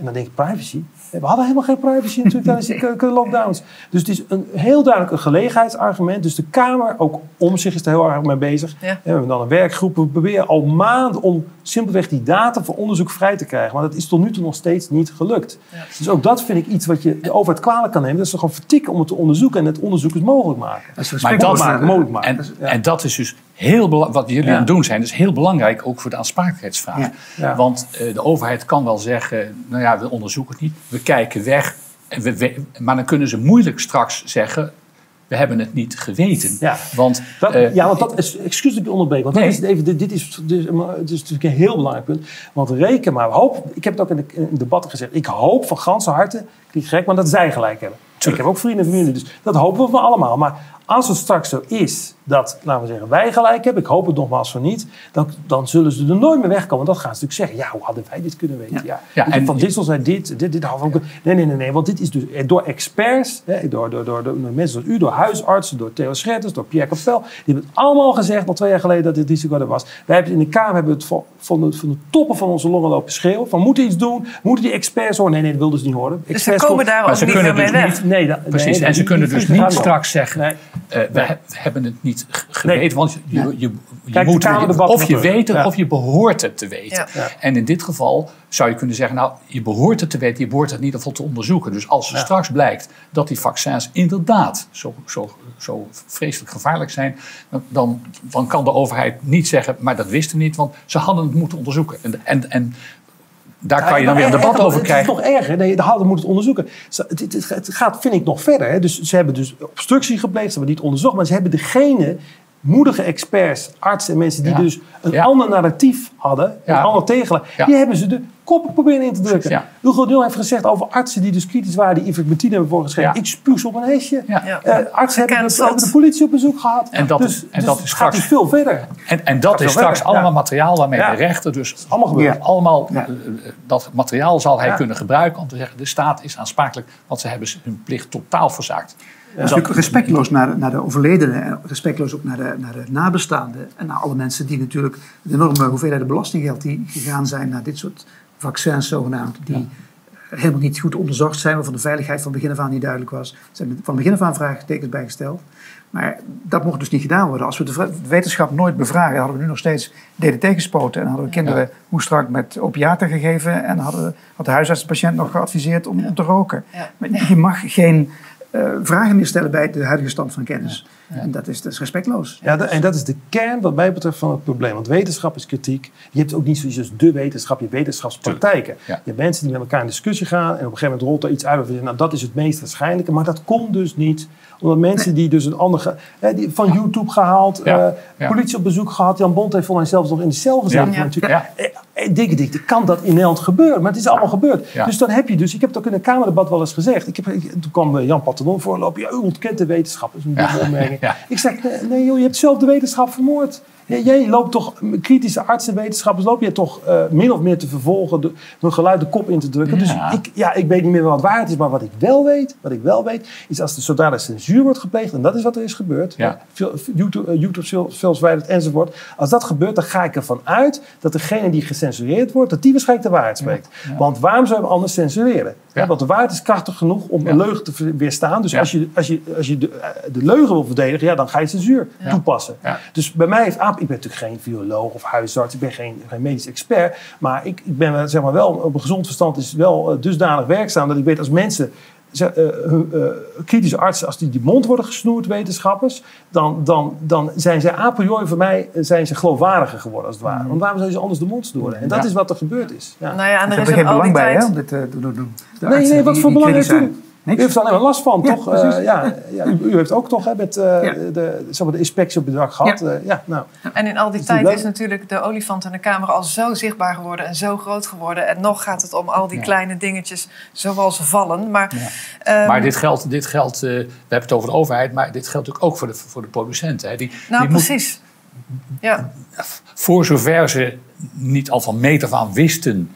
En dan denk ik, privacy? We hadden helemaal geen privacy natuurlijk tijdens de lockdowns. Dus het is een, heel duidelijk een gelegenheidsargument. Dus de Kamer, ook om zich is er heel erg mee bezig. We hebben dan een werkgroep. We proberen al maanden om simpelweg die data voor onderzoek vrij te krijgen. Maar dat is tot nu toe nog steeds niet gelukt. Dus ook dat vind ik iets wat je de overheid kwalijk kan nemen. Dat ze gewoon vertikken om het te onderzoeken en het onderzoek is mogelijk maken. maar dat, maken, mogelijk maken. En, en dat is dus heel wat jullie aan het doen zijn, is heel belangrijk ook voor de aansprakelijkheidsvraag. Want uh, de overheid kan wel zeggen, nou ja, we onderzoeken het niet, we kijken weg. En we, maar dan kunnen ze moeilijk straks zeggen, we hebben het niet geweten. Ja, want, dat, uh, ja, want dat is, excuus dat ik onderbreek, want nee. is even, dit, dit, is, dit, is natuurlijk een heel belangrijk punt. Want reken maar, hoop, ik heb het ook in de, in debatten gezegd, ik hoop van ganse harte, klinkt gek, maar dat zij gelijk hebben. Ik heb ook vrienden en familie, dus dat hopen we van allemaal. Maar als het straks zo is dat, laten we zeggen, wij gelijk hebben, ik hoop het nogmaals van niet, dan, dan zullen ze er nooit meer wegkomen. Dat gaan ze natuurlijk zeggen. Ja, hoe hadden wij dit kunnen weten? Ja. Ja, en en- van Dissel zei dit, dit, dit hadden we ook. Nee, nee, nee, nee, want dit is dus door experts, hè, door, door, door, door mensen zoals u, door huisartsen, door Theo Schetters, door Pierre Capel, die hebben het allemaal gezegd al twee jaar geleden dat dit risico er was. Wij hebben het in de Kamer hebben het van, van, de, van de toppen van onze longen lopen schreeuwen. Van moeten iets doen, moeten die experts horen. Nee, nee, dat wilden ze niet horen. Dus ze komen daar ook ze niet kunnen meer mee dus weg. Nee, dat, Precies, nee, en ze kunnen dus niet straks zeggen, Nee. eh, we he- hebben het niet geweten, want je, je, je Kijk, moet de of je weet het Ja. of je behoort het te weten. Ja. En in dit geval zou je kunnen zeggen, nou, je behoort het te weten, je behoort het ieder geval te onderzoeken. Dus als er straks blijkt dat die vaccins inderdaad zo, zo, zo vreselijk gevaarlijk zijn, dan- dan, dan kan de overheid niet zeggen, maar dat wisten we niet, want ze hadden het moeten onderzoeken. En, en, en daar kan je dan weer een debat over krijgen. Het is nog erger. Nee, de hadden moeten het onderzoeken. Het, gaat, vind ik, nog verder. Hè. Dus ze hebben dus obstructie gepleegd, ze hebben niet onderzocht. Maar ze hebben degene, moedige experts, artsen en mensen die Ja. dus een ander narratief hadden, een ander Ja. die hebben ze de koppen proberen in te drukken. Ja. Hugo de Jong heeft gezegd over artsen die dus kritisch waren, die ivermectine hebben voorgeschreven. Ja. Ik spuug ze op een hesje. Ja. Ja. Eh, artsen hebben de, hebben de politie op bezoek gehad. En dat dus, is- en dus dat is straks- gaat dus veel verder. En, en dat Gaat is straks verder, allemaal ja. materiaal waarmee Ja. de rechter dus allemaal allemaal Ja. eh, dat materiaal zal hij Ja. kunnen gebruiken om te zeggen de staat is aansprakelijk, want ze hebben hun plicht totaal verzaakt. Natuurlijk respectloos naar de, naar de overledenen en respectloos ook naar de, naar de nabestaanden. En naar alle mensen die natuurlijk de enorme hoeveelheden belastinggeld die gegaan zijn naar dit soort vaccins zogenaamd. Die helemaal niet goed onderzocht zijn, waarvan de veiligheid van begin af aan niet duidelijk was. Er zijn van begin af aan vraagtekens bijgesteld. Maar dat mocht dus niet gedaan worden. Als we de wetenschap nooit bevragen, hadden we nu nog steeds DDT gespoten. En hadden we kinderen hoe strak met opiaten gegeven. En hadden, had de huisarts de patiënt nog geadviseerd om, om te roken. Ja. Maar je mag geen eh, vragen meer stellen bij de huidige stand van kennis. En dat is, dat is respectloos. Ja, en dat is de kern wat mij betreft van het probleem. Want wetenschap is kritiek. Je hebt ook niet zoiets als de wetenschap, je hebt wetenschapspraktijken. Ja. Je hebt mensen die met elkaar in discussie gaan en op een gegeven moment rolt er iets uit waarvan je nou dat is het meest waarschijnlijke. Maar dat komt dus niet. Omdat mensen die dus een andere, hè, die van YouTube gehaald, eh, politie op bezoek gehad. Jan Bond heeft volgens mij zelfs nog in de cel gezeten. Natuurlijk. Ja. Eh, eh, Dikke dik, kan dat in Nederland gebeuren? Maar het is allemaal gebeurd. Dus dan heb je dus, ik heb het ook in een Kamerdebat wel eens gezegd. Ik heb, ik- toen kwam Jan Pattenon voorlopen. Ja, u ontkent de wetenschap. Dat is een domme opmerking. Ik zeg, nee, nee joh, je hebt zelf de wetenschap vermoord. Jij loopt toch, kritische artsen, wetenschappers, loop je toch eh, min of meer te vervolgen, door, geluid de kop in te drukken. Dus Ja. ik, ja, ik weet niet meer wat waard is, maar wat ik wel weet, wat ik wel weet, is als er zodra censuur wordt gepleegd, en dat is wat er is gebeurd, Ja. YouTube, eh, YouTube veel, veel verwijderd enzovoort. Als dat gebeurt, dan ga ik ervan uit dat degene die gecensureerd wordt, dat die waarschijnlijk de waarheid spreekt. Want waarom zou je hem anders censureren? Want de waarheid is krachtig genoeg om een leugen te weerstaan. Dus als je, als je, als je de, eh, de leugen wil verdedigen, ja, dan ga je censuur toepassen. Ja. Dus bij mij heeft Aap, ik ben natuurlijk geen viroloog of huisarts, ik ben geen, geen medisch expert, maar ik, ik ben wel, zeg maar wel op een gezond verstand is wel eh, dusdanig werkzaam dat ik weet als mensen ze- eh, hun, eh, kritische artsen, als die die mond worden gesnoerd, wetenschappers, dan, dan, dan zijn ze a priori voor mij eh, zijn ze geloofwaardiger geworden als het ware. Want waarom zou je ze anders de mond snoeren? En dat Ja. is wat er gebeurd is. Ja. Nou ja, en er is er geen belang bij hè, om dit eh, te doen. De Nee, nee, wat voor belang heeft zijn. U? Heeft er alleen maar last van, Ja, toch? Eh, ja, ja, u, u heeft ook toch hè, met eh, Ja. de, zeg maar, de inspectie op bedrag gehad. Ja. Ja, ja nou. En in al die Is tijd is natuurlijk de olifant in de kamer al zo zichtbaar geworden en zo groot geworden. En nog gaat het om al die Ja. kleine dingetjes zoals vallen. Maar, ehm, Maar dit geldt, dit geldt eh, we hebben het over de overheid, maar dit geldt natuurlijk ook voor de, voor de producenten. Hè. Die, nou, die moet- precies. Ja, voor zover ze niet al van meet af aan wisten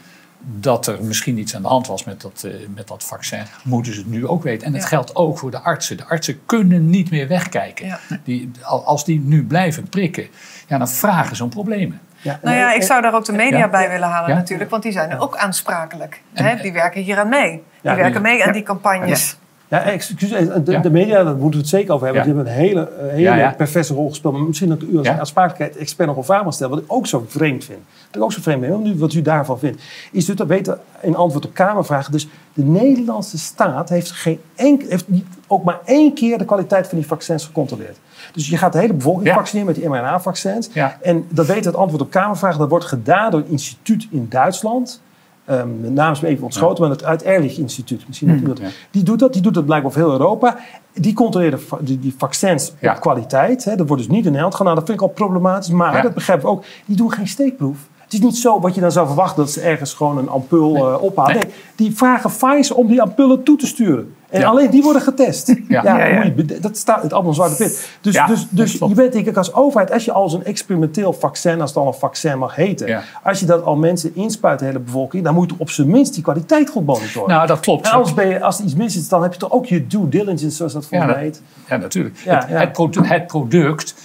dat er misschien iets aan de hand was met dat, eh, met dat vaccin, moeten ze het nu ook weten. En het Ja. geldt ook voor de artsen. De artsen kunnen niet meer wegkijken. Ja. Die, al- als die nu blijven prikken, ja, dan vragen ze om problemen. Ja, nou ja, ik zou daar ook de media Ja. bij willen halen Ja. natuurlijk, want die zijn er ook aansprakelijk. En- hè? Die werken hier aan mee. Die Ja, die- werken mee aan ja. die campagnes. Ja, excuus, de, Ja. de media, daar moeten we het zeker over hebben. Ja. Die hebben een hele, eh, hele Ja, perverse rol gespeeld. Maar misschien dat u als Ja. aansprakelijkheid-expert nog een vraag mag stellen. Wat ik ook zo vreemd vind. Wat ik ook zo vreemd vind, nu wat u daarvan vindt. Is dat weten in antwoord op Kamervragen. Dus de Nederlandse staat heeft, geen enkel, heeft niet, ook maar één keer de kwaliteit van die vaccins gecontroleerd. Dus je gaat de hele bevolking vaccineren met die mRNA-vaccins. En dat weten het antwoord op Kamervragen. Dat wordt gedaan door een instituut in Duitsland. Ehm de naam is me even ontschoten, maar het uit Ehrlich Instituut. Misschien dat. Ja. Die doet dat, die doet dat blijkbaar over heel Europa. Die va- die, die vaccins Ja. op kwaliteit. Hè. Dat wordt dus niet in Nederland gedaan. Nou, dat vind ik al problematisch. Maar, dat begrijp ik ook, die doen geen steekproef. Het is niet zo wat je dan zou verwachten dat ze ergens gewoon een ampul nee. ophalen. Nee. die vragen Pfizer om die ampullen toe te sturen. En alleen die worden getest. Ja. ja, dat staat het allemaal zwarte pit. Dus, dus, dus je bent denk ik als overheid, als je al zo'n experimenteel vaccin, als het al een vaccin mag heten, als je dat al mensen inspuit, de hele bevolking, dan moet je op zijn minst die kwaliteit goed monitoren. Nou, dat klopt. En als, ben je, als er iets mis is, dan heb je toch ook je due diligence, zoals dat voor mij heet. Ja, natuurlijk. Het, het, product, het product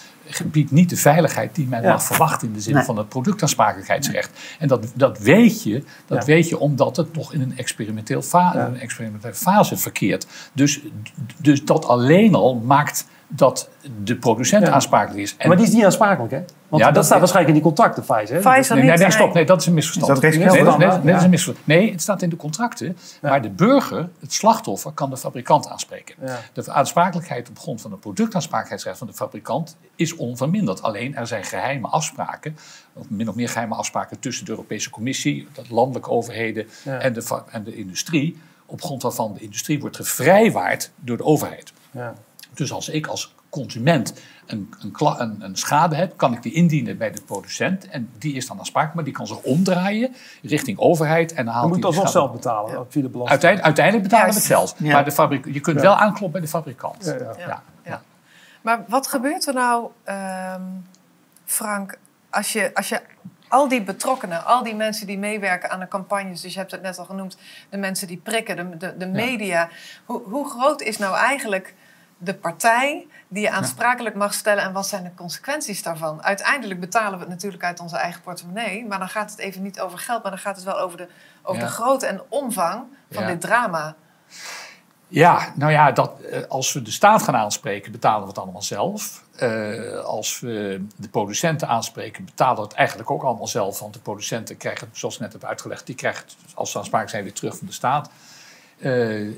biedt niet de veiligheid die men mag verwachten in de zin van het productaansprakelijkheidsrecht. En dat, dat, weet je, dat weet je omdat het nog in een, experimenteel een experimentele fase verkeert. Dus, dus dat alleen al maakt dat de producent aansprakelijk is. En maar die is niet aansprakelijk, hè? Want ja, dat, staat waarschijnlijk in die contracten, Pfizer. Pfizer nee, nee, nee, stop. Nee, dat is een misverstand. Is dat nee, nee, nee, is een misverstand. Nee, het staat in de contracten. Maar de burger, het slachtoffer, kan de fabrikant aanspreken. De aansprakelijkheid op grond van het productaansprakelijkheidsrecht van de fabrikant is onverminderd. Alleen er zijn geheime afspraken, of min of meer geheime afspraken tussen de Europese Commissie, de landelijke overheden en, de, en de industrie. Op grond waarvan de industrie wordt gevrijwaard door de overheid. Ja. Dus als ik als consument een, een, een, schade heb, kan ik die indienen bij de producent. En die is dan aansprakelijk, maar die kan zich omdraaien richting overheid. En dan haalt je moet dat wel zelf betalen, ja. via de belasting. Uiteindelijk, uiteindelijk betalen we het zelf. Maar de fabriek, je kunt wel aankloppen bij de fabrikant. Ja, Maar wat gebeurt er nou, ehm, Frank, als je, als je al die betrokkenen, al die mensen die meewerken aan de campagnes, dus je hebt het net al genoemd, de mensen die prikken, de, de, de media. Hoe, hoe groot is nou eigenlijk de partij die je aansprakelijk mag stellen en wat zijn de consequenties daarvan? Uiteindelijk betalen we het natuurlijk uit onze eigen portemonnee, maar dan gaat het even niet over geld, maar dan gaat het wel over de, over de grootte en omvang van dit drama. Ja, nou ja, dat, eh, als we de staat gaan aanspreken, betalen we het allemaal zelf. Uh, als we de producenten aanspreken, betalen we het eigenlijk ook allemaal zelf. Want de producenten krijgen, zoals ik net heb uitgelegd, die krijgen als ze aansprakelijk zijn weer terug van de staat. Uh,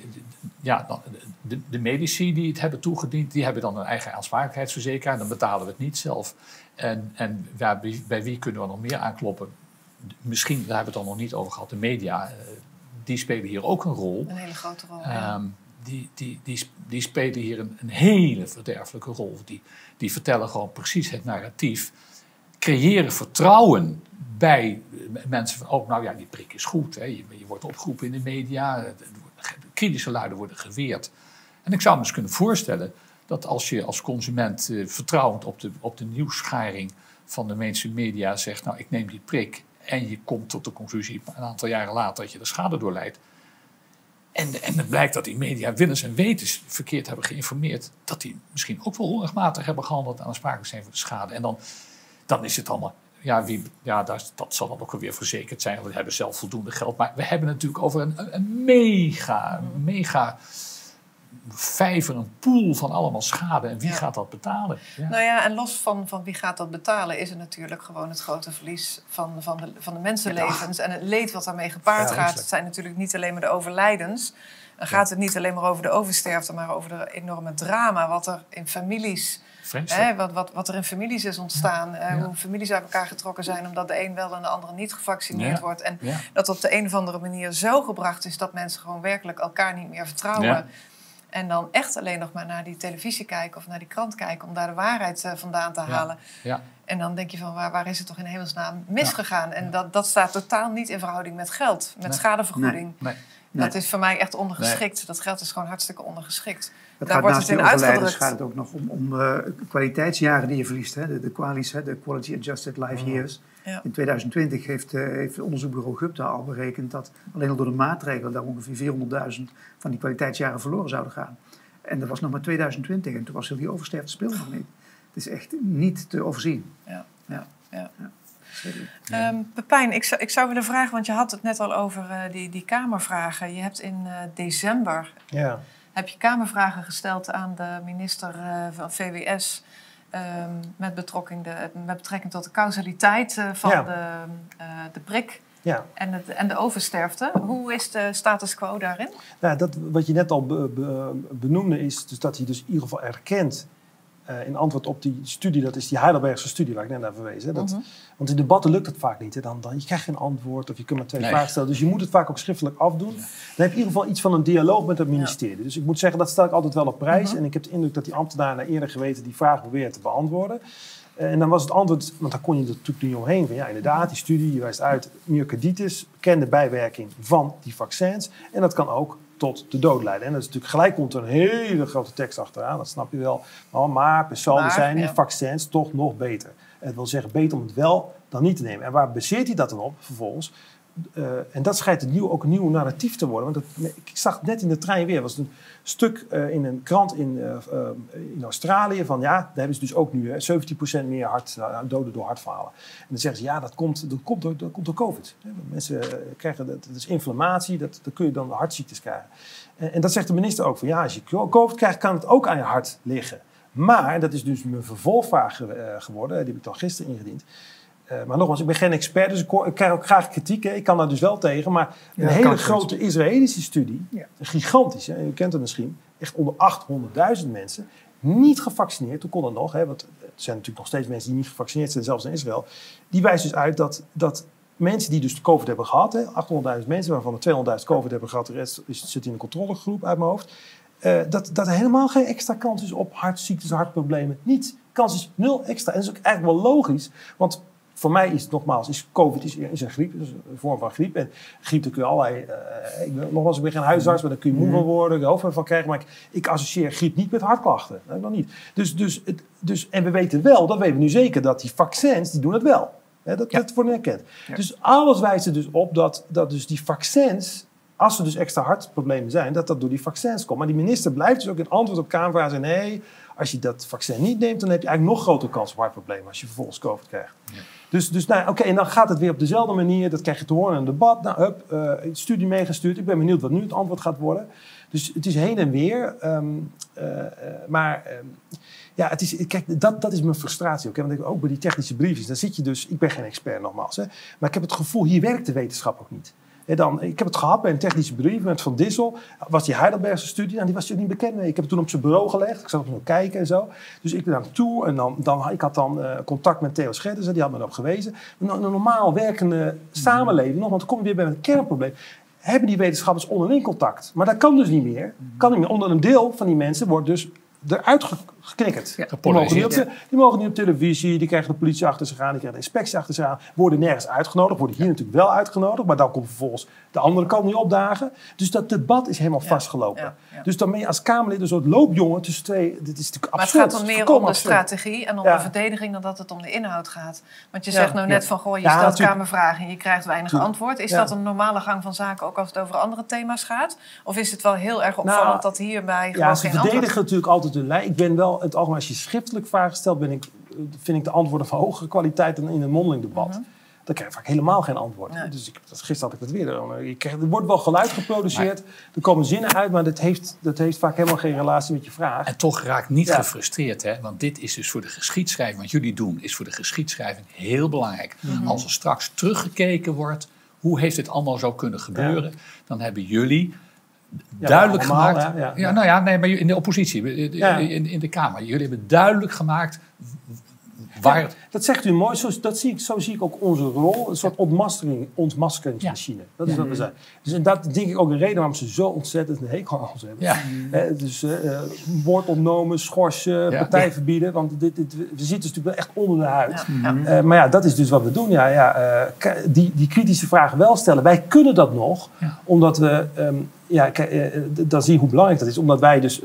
ja, dan, de, de, medici die het hebben toegediend, die hebben dan een eigen aansprakelijkheidsverzekeraar. Dan betalen we het niet zelf. En, en ja, bij, bij, wie kunnen we nog meer aankloppen? Misschien, daar hebben we het dan nog niet over gehad, de media. Uh, die spelen hier ook een rol. Een hele grote rol. Um, die, die, die, die, spelen hier een, een, hele verderfelijke rol. Die, die vertellen gewoon precies het narratief. Creëren vertrouwen bij mensen van, oh nou ja, die prik is goed. Hè. Je, je wordt opgeroepen in de media kritische luiden worden geweerd. En ik zou me eens kunnen voorstellen dat als je als consument uh, vertrouwend op de, op de nieuwsscharing van de mainstream media zegt, nou ik neem die prik en je komt tot de conclusie een aantal jaren later dat je er schade door leidt. En, en het blijkt dat die media willens en wetens verkeerd hebben geïnformeerd, dat die misschien ook wel onrechtmatig hebben gehandeld aan aansprakelijk zijn voor de schade. En dan, dan is het allemaal ja, wie, ja dat, dat zal dan ook weer verzekerd zijn. We hebben zelf voldoende geld. Maar we hebben natuurlijk over een, een mega, mega vijver, een pool van allemaal schade. En wie gaat dat betalen? Ja. Nou ja, en los van, van wie gaat dat betalen... is er natuurlijk gewoon het grote verlies van, van, de, van de mensenlevens... en het leed wat daarmee gepaard gaat. Het zijn natuurlijk niet alleen maar de overlijdens... Dan gaat het niet alleen maar over de oversterfte... maar over de enorme drama wat er in families Hè, wat, wat, wat er in families is ontstaan. Eh, hoe families uit elkaar getrokken zijn omdat de een wel en de andere niet gevaccineerd wordt. En dat op de een of andere manier zo gebracht is dat mensen gewoon werkelijk elkaar niet meer vertrouwen. En dan echt alleen nog maar naar die televisie kijken of naar die krant kijken om daar de waarheid uh, vandaan te halen. Ja. En dan denk je van waar, waar is het toch in hemelsnaam misgegaan? En dat, dat staat totaal niet in verhouding met geld, met schadevergoeding. Nee. Dat is voor mij echt ondergeschikt. Dat geld is gewoon hartstikke ondergeschikt. Het Daar wordt het in uitgedrukt. gaat het ook nog om, om uh, kwaliteitsjaren die je verliest. Hè? De, de QALY's, hè? de Quality Adjusted Life mhm. Years. In 2020 heeft, uh, heeft het onderzoekbureau Gupta al berekend dat alleen al door de maatregelen daar ongeveer 400.000 van die kwaliteitsjaren verloren zouden gaan. En dat was nog maar 2020 en toen was heel die oversterfte speelde nog niet. Het is echt niet te overzien. Ja. ja. ja. Um, Pepijn, ik zou, ik zou willen vragen, want je had het net al over uh, die, die Kamervragen. Je hebt in uh, december ja. Heb je Kamervragen gesteld aan de minister uh, van VWS um, met, betrekking de, met betrekking tot de causaliteit van ja. de, de prik. Ja. En, het, en de oversterfte. Hoe is de status quo daarin? Nou, dat, wat je net al be, be, benoemde is dus dat hij dus in ieder geval erkent uh, in antwoord op die studie, dat is die Heidelbergse studie waar ik net naar verwees. Hè, dat, mhm. Want in debatten lukt het vaak niet. Hè. Dan, dan, je krijgt geen antwoord of je kunt maar twee vragen stellen. Dus je moet het vaak ook schriftelijk afdoen. Dan heb je in ieder geval iets van een dialoog met het ministerie. Dus ik moet zeggen, dat stel ik altijd wel op prijs. Mhm. En ik heb de indruk dat die ambtenaren naar eerder geweten die vraag proberen te beantwoorden. Eh, en dan was het antwoord, want daar kon je er natuurlijk niet omheen. Van ja, inderdaad, die studie wijst uit myocarditis, bekende bijwerking van die vaccins. En dat kan ook tot de dood leiden. En dat is natuurlijk gelijk komt er een hele grote tekst achteraan, dat snap je wel. Maar personen zijn die vaccins toch nog beter. Het wil zeggen, beter om het wel dan niet te nemen. En waar baseert hij dat dan op vervolgens? Uh, en dat schijnt nieuw, ook een nieuw narratief te worden. Want ik zag net in de trein weer, was een stuk uh, in een krant in, uh, in Australië van ja, daar hebben ze dus ook nu 17% meer hart, doden door hartfalen. En dan zeggen ze ja, dat komt, dat komt, door, dat komt door COVID. Mensen krijgen, dat, dat is inflammatie, dat, dan kun je dan hartziektes krijgen. En, en, dat zegt de minister ook van ja, als je COVID krijgt, kan het ook aan je hart liggen. Maar, dat is dus mijn vervolgvraag geworden, die heb ik dan gisteren ingediend. Uh, maar nogmaals, ik ben geen expert, dus ik, ik krijg ook graag kritiek. Hè. Ik kan daar dus wel tegen. Maar een hele grote Israëlische studie, ja. gigantisch, hè, u kent het misschien, echt onder 800.000 mensen, niet gevaccineerd. Hoe kon dat nog? Hè? Want er zijn natuurlijk nog steeds mensen die niet gevaccineerd zijn, zelfs in Israël. Die wijst dus uit dat, dat mensen die dus COVID hebben gehad, 800.000 mensen, waarvan er 200.000 COVID hebben gehad, de rest zit in een controlegroep uit mijn hoofd. Uh, dat, dat er helemaal geen extra kans is op hartziektes, hartproblemen. Niet. Kans is nul extra. En dat is ook eigenlijk wel logisch. Want voor mij is het nogmaals, is COVID is, is een griep, is een vorm van griep. En griep, daar kun je allerlei, uh, ik ben, nogmaals, ik ben geen huisarts, maar daar kun je moe van mhm. worden, je hoofd van krijgen. Maar ik, ik, associeer griep niet met hartklachten. Dat nog niet. Dus, dus, het, dus, en we weten wel, dat weten we nu zeker, dat die vaccins, die doen het wel. He, dat, ja. dat wordt erkend. Dus alles wijst er dus op dat, dat dus die vaccins als er dus extra hartproblemen zijn, dat dat door die vaccins komt. Maar die minister blijft dus ook in antwoord op Kamervragen zeggen: nee, als je dat vaccin niet neemt, dan heb je eigenlijk nog grotere kans op hartproblemen als je vervolgens COVID krijgt. Ja. Dus, dus nou, oké, en dan gaat het weer op dezelfde manier. Dat krijg je te horen in een debat. Nou, hup, uh, studie meegestuurd. Ik ben benieuwd wat nu het antwoord gaat worden. Dus het is heen en weer. Um, uh, maar um, ja, het is, kijk, dat, dat is mijn frustratie ook. Hè? Want ook bij die technische briefjes, dan zit je dus... Ik ben geen expert nogmaals, hè, maar ik heb het gevoel, hier werkt de wetenschap ook niet. En dan, ik heb het gehad bij een technische met Van Dissel. was die Heidelbergse studie. Nou, die was natuurlijk niet bekend. Ik heb het toen op zijn bureau gelegd. Ik zat op hem kijken en zo. Dus ik ben daar naartoe. En dan, dan, ik had dan uh, contact met Theo Schedders. Die had me erop gewezen. Een, een normaal werkende samenleving nog. Want dan kom weer bij een kernprobleem hebben die wetenschappers onderling contact. Maar dat kan dus niet meer. Kan niet meer. Onder een deel van die mensen wordt dus eruit geknikkerd. Ja. Die, mogen niet op die mogen niet op televisie, die krijgen de politie achter zich aan, die krijgen de inspectie achter zich aan. Worden nergens uitgenodigd, worden hier natuurlijk wel uitgenodigd, maar dan komt vervolgens de andere kant niet opdagen. Dus dat debat is helemaal vastgelopen. Dus dan ben je als Kamerlid een soort loopjongen tussen twee. Dit is natuurlijk maar absurd. Maar het gaat dan meer om de strategie en om de verdediging dan dat het om de inhoud gaat. Want je zegt nou net van, goh, je stelt Kamervragen en je krijgt weinig antwoord. Is dat een normale gang van zaken ook als het over andere thema's gaat? Of is het wel heel erg opvallend nou, dat hierbij gewoon. Ja, ze verdedigen natuurlijk altijd hun lijn. Ik ben wel, het algemeen, als je schriftelijk vragen stelt, ben ik, vind ik de antwoorden van hogere kwaliteit dan in een mondeling debat. Mhm dan krijg je vaak helemaal geen antwoord. Dus ik, gisteren had ik dat weer. Je krijgt, er wordt wel geluid geproduceerd, er komen zinnen uit, maar dat heeft, dat heeft vaak helemaal geen relatie met je vraag. En toch raak niet gefrustreerd, hè? want dit is dus voor de geschiedschrijving, wat jullie doen, is voor de geschiedschrijving heel belangrijk. Mhm. Als er straks teruggekeken wordt, hoe heeft dit allemaal zo kunnen gebeuren, dan hebben jullie duidelijk gemaakt. Ja, ja, nou ja, nee, maar in de oppositie, in, in, de Kamer. Jullie hebben duidelijk gemaakt dat zegt u mooi. Zo, dat zie ik, zo zie ik ook onze rol. Een soort ontmaskering, ontmaskeringsmachine. Dat is wat we zijn. Dus en dat denk ik ook een reden waarom ze zo ontzettend een hekel aan ons hebben. Ja. dus uh, woord ontnomen, schorsen, partij verbieden. Want dit, dit, we zitten dus natuurlijk wel echt onder de huid. Uh, maar ja, dat is dus wat we doen. Ja, ja, uh, die, die kritische vragen wel stellen. Wij kunnen dat nog, omdat we... Um, ja, dan zie je hoe belangrijk dat is. Omdat wij dus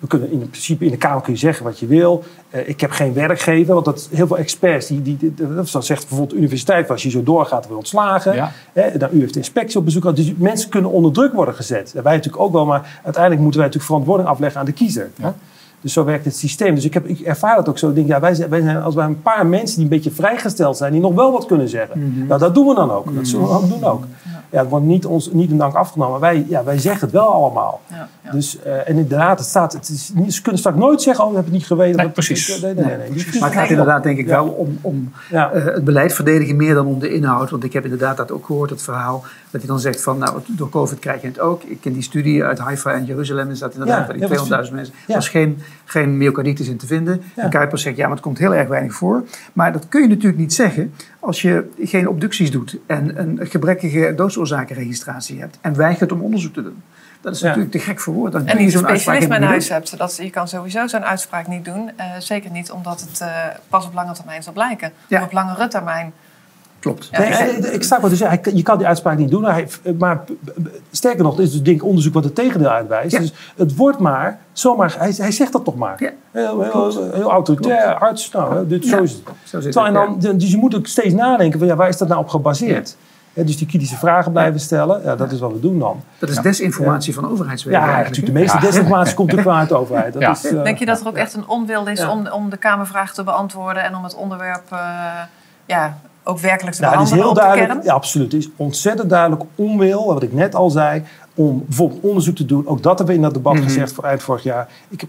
we kunnen in principe in de Kamer kun je zeggen wat je wil. Uh, ik heb geen werkgever, want dat heel veel experts die, die, die dat zegt bijvoorbeeld de universiteit, als je zo doorgaat, weer ontslagen. Ja. dan, u heeft de inspectie op bezoek. Dus mensen kunnen onder druk worden gezet. wij natuurlijk ook wel, maar uiteindelijk moeten wij natuurlijk verantwoording afleggen aan de kiezer. Ja. Dus zo werkt het systeem. Dus ik, heb, ik ervaar dat ook zo. Ik denk, ja, wij zijn, wij zijn als wij een paar mensen die een beetje vrijgesteld zijn, die nog wel wat kunnen zeggen. Mm Nou, dat doen we dan ook. Dat zullen we ook doen ook. Ja, het wordt niet, ons, niet een dank afgenomen. Wij, ja, wij zeggen het wel allemaal. Ja, ja. Dus, uh, en inderdaad, het staat, het is, ze kunnen straks nooit zeggen, oh, we hebben het niet geweten. Nee, precies. Nee, nee, nee, nee. Maar het gaat inderdaad denk ik wel om, om uh, het beleid verdedigen meer dan om de inhoud. Want ik heb inderdaad dat ook gehoord, het verhaal, dat hij dan zegt van, nou, door COVID krijg je het ook. Ik ken die studie uit Haifa en Jeruzalem, is dat inderdaad bij die 200.000 mensen. Er was geen, geen myocarditis in te vinden. En Kuipers zegt, ja, maar het komt heel erg weinig voor. Maar dat kun je natuurlijk niet zeggen als je geen obducties doet en een gebrekkige doodsoorzakenregistratie hebt en weigert om onderzoek te doen. Dat is natuurlijk te gek voor woord. Dan en je zo'n specialist in huis hebt. Dat, je kan sowieso zo'n uitspraak niet doen. Uh, zeker niet omdat het uh, pas op lange termijn zal blijken. Ja. op langere termijn Klopt. Ja, nee, ik snap wat dus je kan die uitspraak niet doen. Maar sterker nog, het is dus denk onderzoek wat het tegendeel uitwijst. Dus het wordt maar zomaar, hij, hij zegt dat toch maar. Ja. Heel, heel, heel autoritair, arts, nou, dit, zo is het. Zo zit het dan, Dus je moet ook steeds nadenken van ja, waar is dat nou op gebaseerd? dus die kritische vragen blijven stellen, ja, dat is wat we doen dan. Dat is desinformatie van overheidswegen. Ja, natuurlijk. De meeste desinformatie komt er uit de overheid. Dat is, uh, Denk je dat er ook echt een onwil is om, om de Kamervraag te beantwoorden en om het onderwerp uh, ja, ook werkelijk te nou, behandelen? Het is heel duidelijk, ja, absoluut. Het is ontzettend duidelijk onwil, wat ik net al zei, om bijvoorbeeld onderzoek te doen. Ook dat hebben we in dat debat mhm. gezegd voor eind vorig jaar. Ik, eh,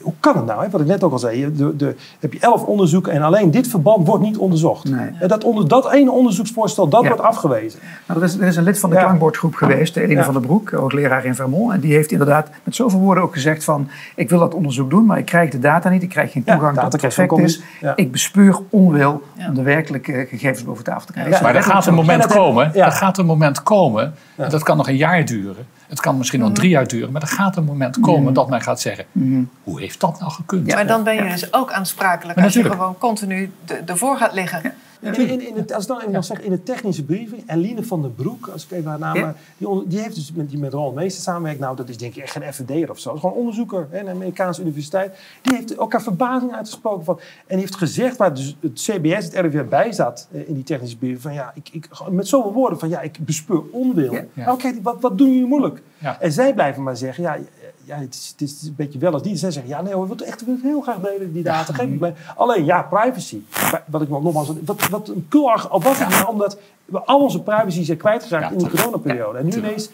hoe kan het nou? Hè? Wat ik net ook al zei. De, de, heb je elf onderzoeken en alleen dit verband wordt niet onderzocht. Nee. En dat, onder, dat ene onderzoeksvoorstel, dat wordt afgewezen. Nou, er, is, er is een lid van de ja. klankbordgroep geweest, Eline van der Broek, ook leraar in Vermont. En die heeft inderdaad met zoveel woorden ook gezegd van... ik wil dat onderzoek doen, maar ik krijg de data niet. Ik krijg geen toegang tot het perfect is. Ik bespeur onwil om de werkelijke gegevens boven tafel te krijgen. maar er gaat een moment komen, er gaat een moment komen, en dat kan nog een jaar duren het kan misschien nog mhm. drie jaar duren, maar er gaat een moment komen dat men gaat zeggen: mhm. hoe heeft dat nou gekund? Ja, maar dan ben je dus ook aansprakelijk als je gewoon continu ervoor gaat liggen. Ja, in, in het, als dan even zeg, in de technische briefing, Eline van den Broek, als ik even haar naam, ja. die, die, heeft dus met, die met Ronald Meester samenwerkt. Nou, dat is denk ik echt geen FVD'er of zo. Dat is gewoon onderzoeker, hè, een Amerikaanse universiteit. Die heeft elkaar verbazing uitgesproken van. En die heeft gezegd, waar dus het CBS, het RIVM bij zat eh, in die technische briefing, van ja, ik, ik, met zoveel woorden van ja, ik bespeur onwil. Oké, wat, wat doen jullie moeilijk? En zij blijven maar zeggen, ja, ja, het is, het is een beetje wel als die. Zij zeggen, ja, nee, we willen echt heel graag delen die data. Probleem. Alleen, ja, privacy. Wat ik nogmaals, wat, wat een kul op wat ja. omdat we al onze privacy zijn kwijtgeraakt in de coronaperiode. En nu ineens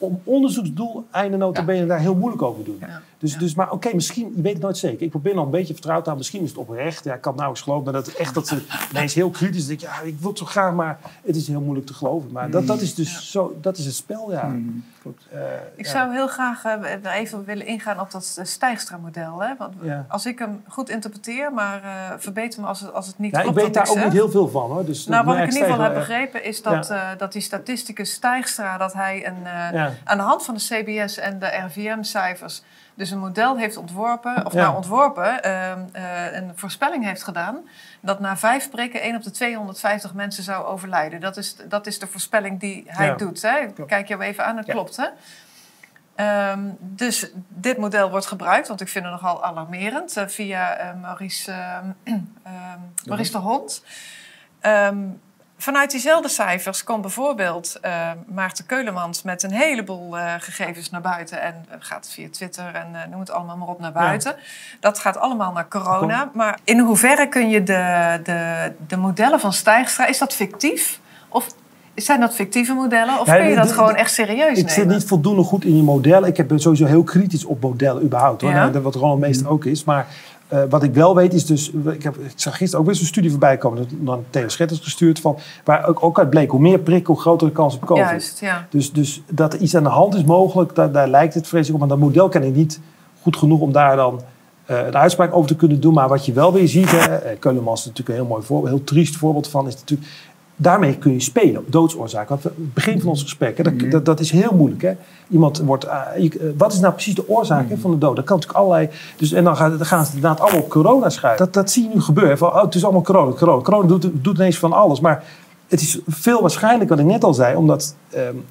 om onderzoeksdoeleinden nota bene daar heel moeilijk over doen. Dus, dus, maar oké, misschien, je weet het nooit zeker. Ik probeer nog een beetje vertrouwd aan. Misschien is het oprecht. Ja, ik kan het nou eens geloven. Maar dat het echt dat ze ineens heel kritisch denk ja, ik wil het zo graag, maar het is heel moeilijk te geloven. Maar dat, dat is dus zo, dat is het spel, ja. Mm. Uh, ik zou heel graag uh, even willen ingaan op dat Stijgstra-model. Want als ik hem goed interpreteer, maar uh, verbeter me als het, als het niet ja, klopt. Ik weet daar ook niet heel veel van. Hoor. Dus nou, wat ik in ieder geval heb begrepen is dat, dat die statisticus Stijgstra... dat hij een, aan de hand van de CBS en de RVM-cijfers dus een model heeft ontworpen, of nou ontworpen, ehm, uh, een voorspelling heeft gedaan dat na vijf prikken 1 op de 250 mensen zou overlijden. Dat is, dat is de voorspelling die hij doet. Hè? Kijk jou even aan, het klopt. Hè? Um, dus dit model wordt gebruikt, want ik vind het nogal alarmerend, uh, via uh, Maurice, Maurice de Hond. Um, Vanuit diezelfde cijfers komt bijvoorbeeld uh, Maarten Keulemans met een heleboel uh, gegevens naar buiten. En uh, gaat via Twitter en noem het allemaal maar op naar buiten. Dat gaat allemaal naar corona. Maar in hoeverre kun je de, de, de modellen van Stijgstra, is dat fictief? Of zijn dat fictieve modellen? Of kun je dat gewoon echt serieus nemen? Ik zit niet voldoende goed in je modellen. Ik ben sowieso heel kritisch op modellen überhaupt. Hoor. Ja. Wat Ronald meester ook is. Maar uh, wat ik wel weet is dus, ik, heb, ik zag gisteren ook weer zo'n studie voorbij komen, dan Theo Schetters gestuurd, van, waar ook, ook uit bleek, hoe meer prik, hoe grotere kans op COVID. Juist, ja. Dus, dus dat er iets aan de hand is mogelijk, daar, daar lijkt het vreselijk op. Maar dat model ken ik niet goed genoeg om daar dan uh, een uitspraak over te kunnen doen. Maar wat je wel weer ziet, hè, eh, Keulemans is natuurlijk een heel mooi voorbeeld, heel triest voorbeeld van, is natuurlijk daarmee kun je spelen op doodsoorzaak. Het begin van ons gesprek, hè, dat, mhm. dat, dat, is heel moeilijk. Hè? Iemand wordt, uh, wat is nou precies de oorzaak hè, mhm. van de dood? Dat kan natuurlijk allerlei. Dus, en dan, gaan, dan gaan ze inderdaad allemaal op corona schuiven. Dat, dat zie je nu gebeuren. Van, oh, het is allemaal corona. Corona, corona doet, doet ineens van alles. Maar het is veel waarschijnlijk, wat ik net al zei, omdat,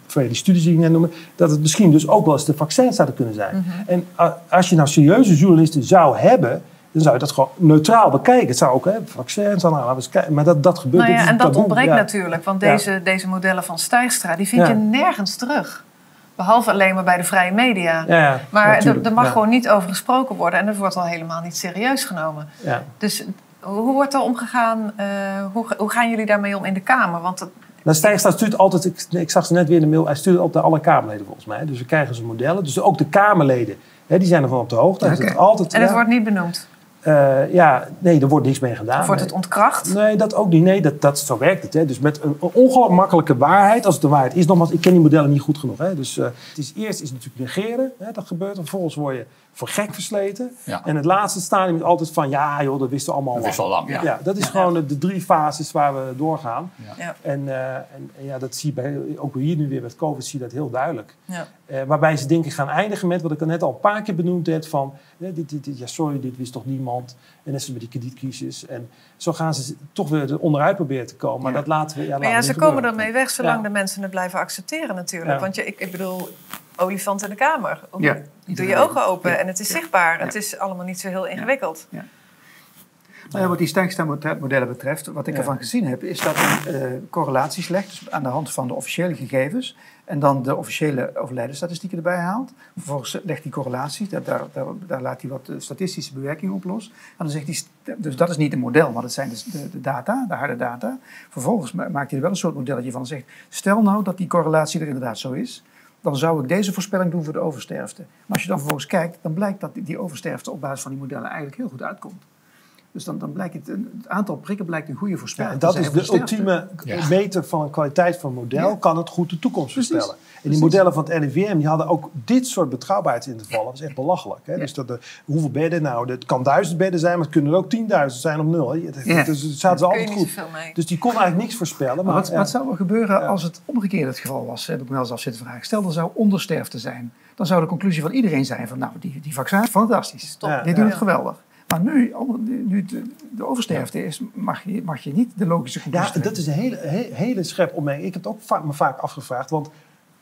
voor die studies die ik net noemde, dat het misschien dus ook wel eens de vaccins zouden kunnen zijn. Mhm. En als je nou serieuze journalisten zou hebben dan zou je dat gewoon neutraal bekijken. Het zou ook hè, vaccins aan maar dat, dat gebeurt. Nou ja, en dat ontbreekt natuurlijk, want deze, deze modellen van Stijgstra, die vind je nergens terug. Behalve alleen maar bij de vrije media. Maar er, mag gewoon niet over gesproken worden en het wordt al helemaal niet serieus genomen. Dus hoe wordt er omgegaan? Uh, hoe, hoe gaan jullie daarmee om in de Kamer? Want Nou, Stijgstra stuurt altijd, ik, ik, zag ze net weer in de mail, hij stuurt altijd naar alle Kamerleden volgens mij. Dus we krijgen ze modellen. Dus ook de Kamerleden, hè, die zijn ervan op de hoogte. Okay. Altijd, en het wordt niet benoemd? Uh, ja, nee, er wordt niks mee gedaan. Wordt het ontkracht? Nee, dat ook niet. Nee, dat, dat, zo werkt het. Hè. Dus met een, een ongemakkelijke waarheid, als het de waarheid is. Nogmaals, ik ken die modellen niet goed genoeg. Hè. Dus uh, het is, eerst is het natuurlijk negeren. Hè, dat gebeurt. Vervolgens word je voor gek versleten. Ja. En het laatste stadium is altijd van... ja joh, dat wisten we allemaal dat al lang. Ja. ja dat is gewoon de, de, drie fases waar we doorgaan. En, uh, en, en, ja, dat zie je bij, ook hier nu weer met COVID zie je dat heel duidelijk. waarbij ze denk ik gaan eindigen met wat ik net al een paar keer benoemd heb... van dit, dit, dit, ja, sorry, dit wist toch niemand. En net is met die kredietcrisis. En zo gaan ze toch weer onderuit proberen te komen. Maar dat laten we. Ja, maar ja, ze komen ermee weg zolang de mensen het blijven accepteren, natuurlijk. Want je, ik, ik bedoel, olifant in de kamer. Ja. Doe je ogen open en het is zichtbaar. Het is allemaal niet zo heel ingewikkeld. Ja. Nou ja, wat die sterkstemodellen betreft, wat ik ervan gezien heb, is dat een uh, correlaties legt dus aan de hand van de officiële gegevens en dan de officiële overlijdensstatistieken erbij haalt. Vervolgens legt hij correlaties, daar, daar, daar, laat hij wat eh, statistische bewerkingen op los. En dan zegt hij, dus dat is niet een model, maar dat zijn dus de, de data, de harde data. Vervolgens maakt hij er wel een soort modelletje van zegt, stel nou dat die correlatie er inderdaad zo is, dan zou ik deze voorspelling doen voor de oversterfte. Maar als je dan vervolgens kijkt, dan blijkt dat die oversterfte op basis van die modellen eigenlijk heel goed uitkomt. Dus dan, dan blijkt het, het aantal prikken blijkt een goede voorspelling. Ja, dat is de ultieme meter van kwaliteit van een model. Kan het goed de toekomst voorspellen. En die modellen van het RIVM die hadden ook dit soort betrouwbaarheidsintervallen. Dat is echt belachelijk. Hè? Dus dat de, hoeveel bedden? Nou, het kan duizend bedden zijn, maar het kunnen er ook tienduizend zijn op nul. Hè? Dus het zaten ze altijd goed. Dus die kon eigenlijk niks voorspellen. Maar, wat, wat, zou er gebeuren als het omgekeerd het geval was? Heb ik me wel eens af zitten vragen. Stel, er zou ondersterfte zijn. Dan zou de conclusie van iedereen zijn van, nou, die, die vaccin, fantastisch. Dit doet het geweldig. Maar nu, nu de, oversterfte is, mag je, mag je niet de logische conclusie Ja, dat is een hele, hele scherp opmerking. Ik heb het ook vaak, me vaak afgevraagd. Want,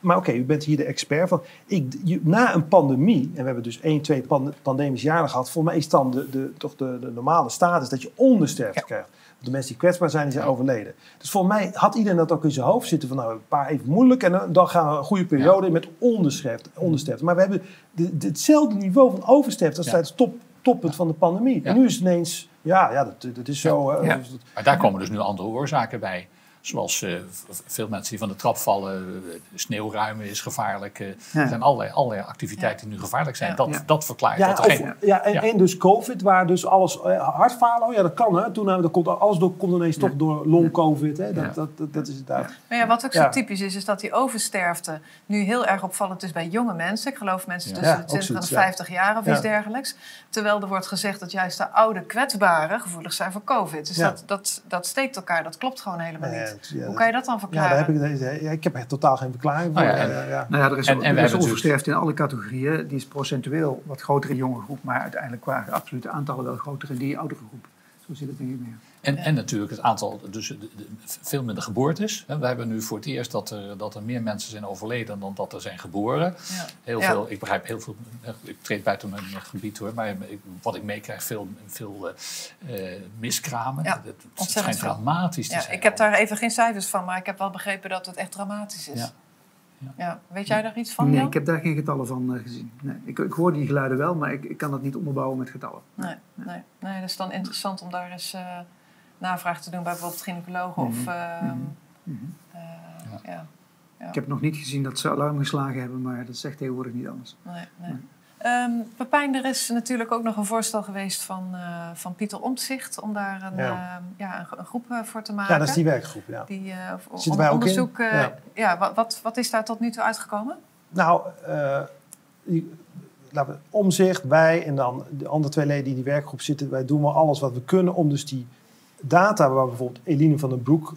maar oké, u bent hier de expert van. Ik, na een pandemie, en we hebben dus één, twee pandemische jaren gehad. Volgens mij is dan de, de, toch de, de normale status dat je ondersterfte krijgt. De mensen die kwetsbaar zijn, die zijn overleden. Dus volgens mij had iedereen dat ook in zijn hoofd zitten. Van nou, een paar even moeilijk. En dan gaan we een goede periode in met ondersterfte. Maar we hebben de, hetzelfde niveau van oversterfte als tijdens top toppunt van de pandemie. En nu is het ineens, ja, ja dat, dat is zo. Ja. Maar daar komen dus nu andere oorzaken bij. Zoals uh, veel mensen die van de trap vallen, uh, sneeuwruimen is gevaarlijk. Uh, Er zijn allerlei, allerlei activiteiten die nu gevaarlijk zijn. Dat, dat verklaart ja, dat er geen... Ja, en, en, dus COVID, waar dus alles hartfalen, oh ja, dat kan hè. Toen dat komt, alles door, komt ineens toch door long-COVID. Hè. Dat, dat, dat, dat, is het daar. Maar ja, wat ook zo typisch is, is dat die oversterfte nu heel erg opvallend is bij jonge mensen. Ik geloof mensen tussen de 20 en de 50 jaar of iets dergelijks. Terwijl er wordt gezegd dat juist de oude kwetsbaren gevoelig zijn voor COVID. Dus dat, dat, dat steekt elkaar, dat klopt gewoon helemaal niet. Hoe kan je dat dan verklaren? Ja, daar heb ik, ja, ik heb er totaal geen verklaring voor. Oh ja, ja. Nou ja, er is, en, en er is onversterft in alle categorieën. Die is procentueel wat groter in jonge groep, maar uiteindelijk qua absolute aantallen wel groter in die oudere groep. Zo zit het denk ik meer. En, en natuurlijk het aantal, dus veel minder geboortes. We hebben nu voor het eerst dat er, dat er meer mensen zijn overleden dan dat er zijn geboren. Ja. Heel veel, ik begrijp heel veel, ik treed buiten mijn gebied hoor, maar wat ik meekrijg, veel, veel uh, miskramen. Ja, het, het schijnt dramatisch te ja, zijn. Ik heb daar even geen cijfers van, maar ik heb wel begrepen dat het echt dramatisch is. Ja. Ja. ja. Weet jij daar iets van? Nee, ik heb daar geen getallen van uh, gezien. Nee. Ik, ik, hoor die geluiden wel, maar ik, ik, kan dat niet onderbouwen met getallen. Nee, nee. nee, dat is dan interessant om daar eens uh, navraag te doen bij bijvoorbeeld gynaecologen of... Uh, mm -hmm. ja. Ja. Ik heb nog niet gezien dat ze alarm geslagen hebben, maar dat zegt tegenwoordig niet anders. Nee, nee. Um, Pepijn, er is natuurlijk ook nog een voorstel geweest van, uh, van Pieter Omtzigt om daar een, ja. Uh, ja een, een, groep uh, voor te maken. Ja, dat is die werkgroep. Ja. Die Zitten wij onderzoek. Ja. ja, wat, wat is daar tot nu toe uitgekomen? Nou, die, laten we, Omzicht, wij en dan de andere twee leden die in die werkgroep zitten, wij doen wel alles wat we kunnen om dus die data, waar bijvoorbeeld Eline van den Broek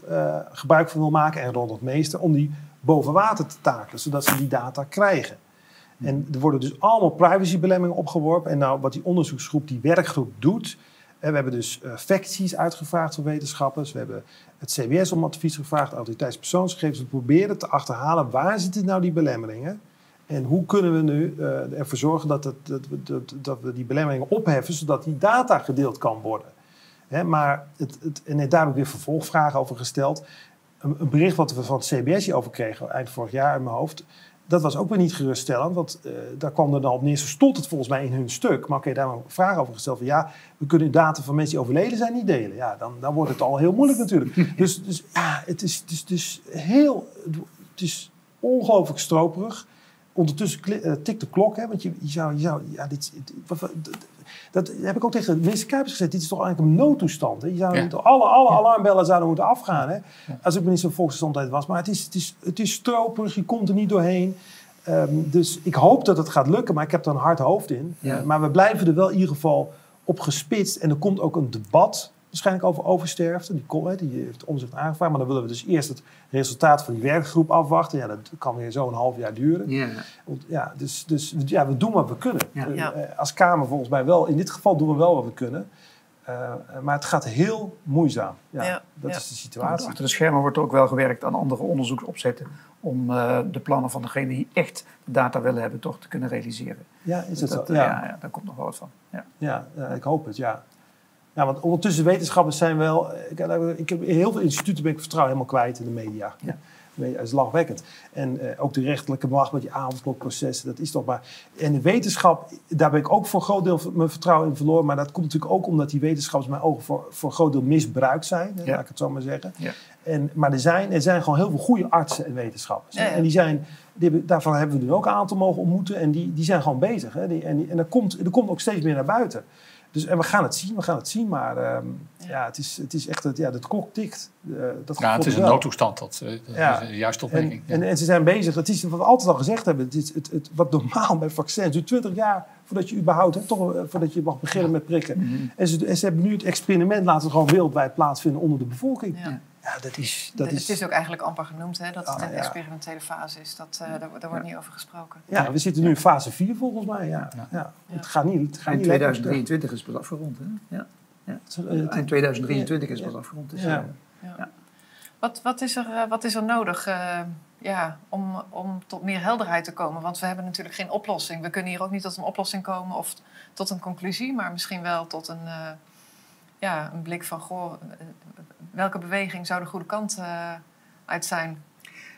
gebruik van wil maken en Ronald Meester, om die boven water te takelen, zodat ze die data krijgen. En er worden dus allemaal privacybelemmingen opgeworpen. En nou, wat die onderzoeksgroep, die werkgroep doet... we hebben dus uh, facties uitgevraagd van wetenschappers. We hebben het CBS om advies gevraagd, autoriteitspersoonsgegevens. We proberen te achterhalen waar zitten nou die belemmeringen. En hoe kunnen we nu ervoor zorgen dat, het, dat, dat, dat, we die belemmeringen opheffen, zodat die data gedeeld kan worden. Hè, maar het, het, en daar heb ik weer vervolgvragen over gesteld. Een, een bericht wat we van het CBS over kregen, eind vorig jaar in mijn hoofd dat was ook weer niet geruststellend, want uh, daar kwam er dan op neer, zo stond het volgens mij in hun stuk. Maar oké, okay, daar hebben we vragen over gesteld van ja, we kunnen data van mensen die overleden zijn niet delen. Ja, dan, dan wordt het al heel moeilijk natuurlijk. dus, dus ja, het is, het is, het is heel, het is ongelooflijk stroperig. Ondertussen uh, tikt de klok, hè, want je, je zou, je zou ja, dit, dat heb ik ook tegen minister Kuipers gezegd. Dit is toch eigenlijk een noodtoestand. Hè? Je zou ja. alle, alle alarmbellen zouden moeten afgaan. Hè? Als ik minister van Volksgezondheid was. Maar het is, het is, het is stroperig. Je komt er niet doorheen. Um, dus ik hoop dat het gaat lukken. Maar ik heb er een hard hoofd in. Maar we blijven er wel in ieder geval op gespitst. En er komt ook een debat waarschijnlijk over oversterfte. Die, komt, die heeft omzicht aangevraagd. Maar dan willen we dus eerst het resultaat van die werkgroep afwachten. Ja, dat kan weer zo'n half jaar duren. Ja. ja, dus, dus ja, we doen wat we kunnen. Ja. Uh, als Kamer volgens mij wel. In dit geval doen we wel wat we kunnen. Uh, maar het gaat heel moeizaam. Ja, ja. Dat is de situatie. Achter de schermen wordt ook wel gewerkt aan andere onderzoeksopzetten. om uh, de plannen van degene die echt data willen hebben, toch te kunnen realiseren. Ja, is het dat, zo? Ja. ja. daar komt nog wel wat van. Ja, ja ik hoop het, ja. Ja, want ondertussen wetenschappers zijn wel... Ik, ik heb in heel veel instituten ben ik vertrouwen helemaal kwijt in de media. Ja. Dat is lachwekkend. En uh, ook de rechterlijke macht met die avondklokprocessen, dat is toch maar... En de wetenschap, daar ben ik ook voor een groot deel mijn vertrouwen in verloren. Maar dat komt natuurlijk ook omdat die wetenschappers mijn ogen voor, voor een groot deel misbruikt zijn. Ja. Laat ik het zo maar zeggen. Ja. En, maar er zijn, er zijn gewoon heel veel goede artsen en wetenschappers. Ja, en die zijn, die, daarvan hebben we nu ook een aantal mogen ontmoeten. En die, die zijn gewoon bezig. Hè. Die, en die, en er, komt, er komt ook steeds meer naar buiten. Dus, en we gaan het zien, we gaan het zien, maar um, ja. ja. het, is, het is echt, het, ja, de klok tikt. Uh, dat ja, het is een noodtoestand, dat, uh, dat ja. is een juiste opmerking. En, en, en, ze zijn bezig, het is wat we altijd al gezegd hebben, het is, het, het, wat normaal bij vaccins, duurt 20 jaar voordat je überhaupt, hè, toch, uh, voordat je mag beginnen met prikken. Mm -hmm. en, ze, en ze hebben nu het experiment laten gewoon wereldwijd plaatsvinden onder de bevolking. Ja, dat is... Dat het is, is ook eigenlijk amper genoemd, hè, dat het ah, een experimentele fase is. Dat, uh, daar, daar, wordt niet over gesproken. Ja, we zitten nu in fase 4 volgens mij. Ja. Ja. Het gaat niet. Het gaat Eind 2023 is het pas afgerond. Hè? Ja. Ja. Eind 2023 is het pas afgerond. Dus, ja. Ja. Wat, wat, is er, wat is er nodig uh, ja, om, om tot meer helderheid te komen? Want we hebben natuurlijk geen oplossing. We kunnen hier ook niet tot een oplossing komen of tot een conclusie, maar misschien wel tot een, uh, ja, een blik van: goh, welke beweging zou de goede kant uh, uit zijn?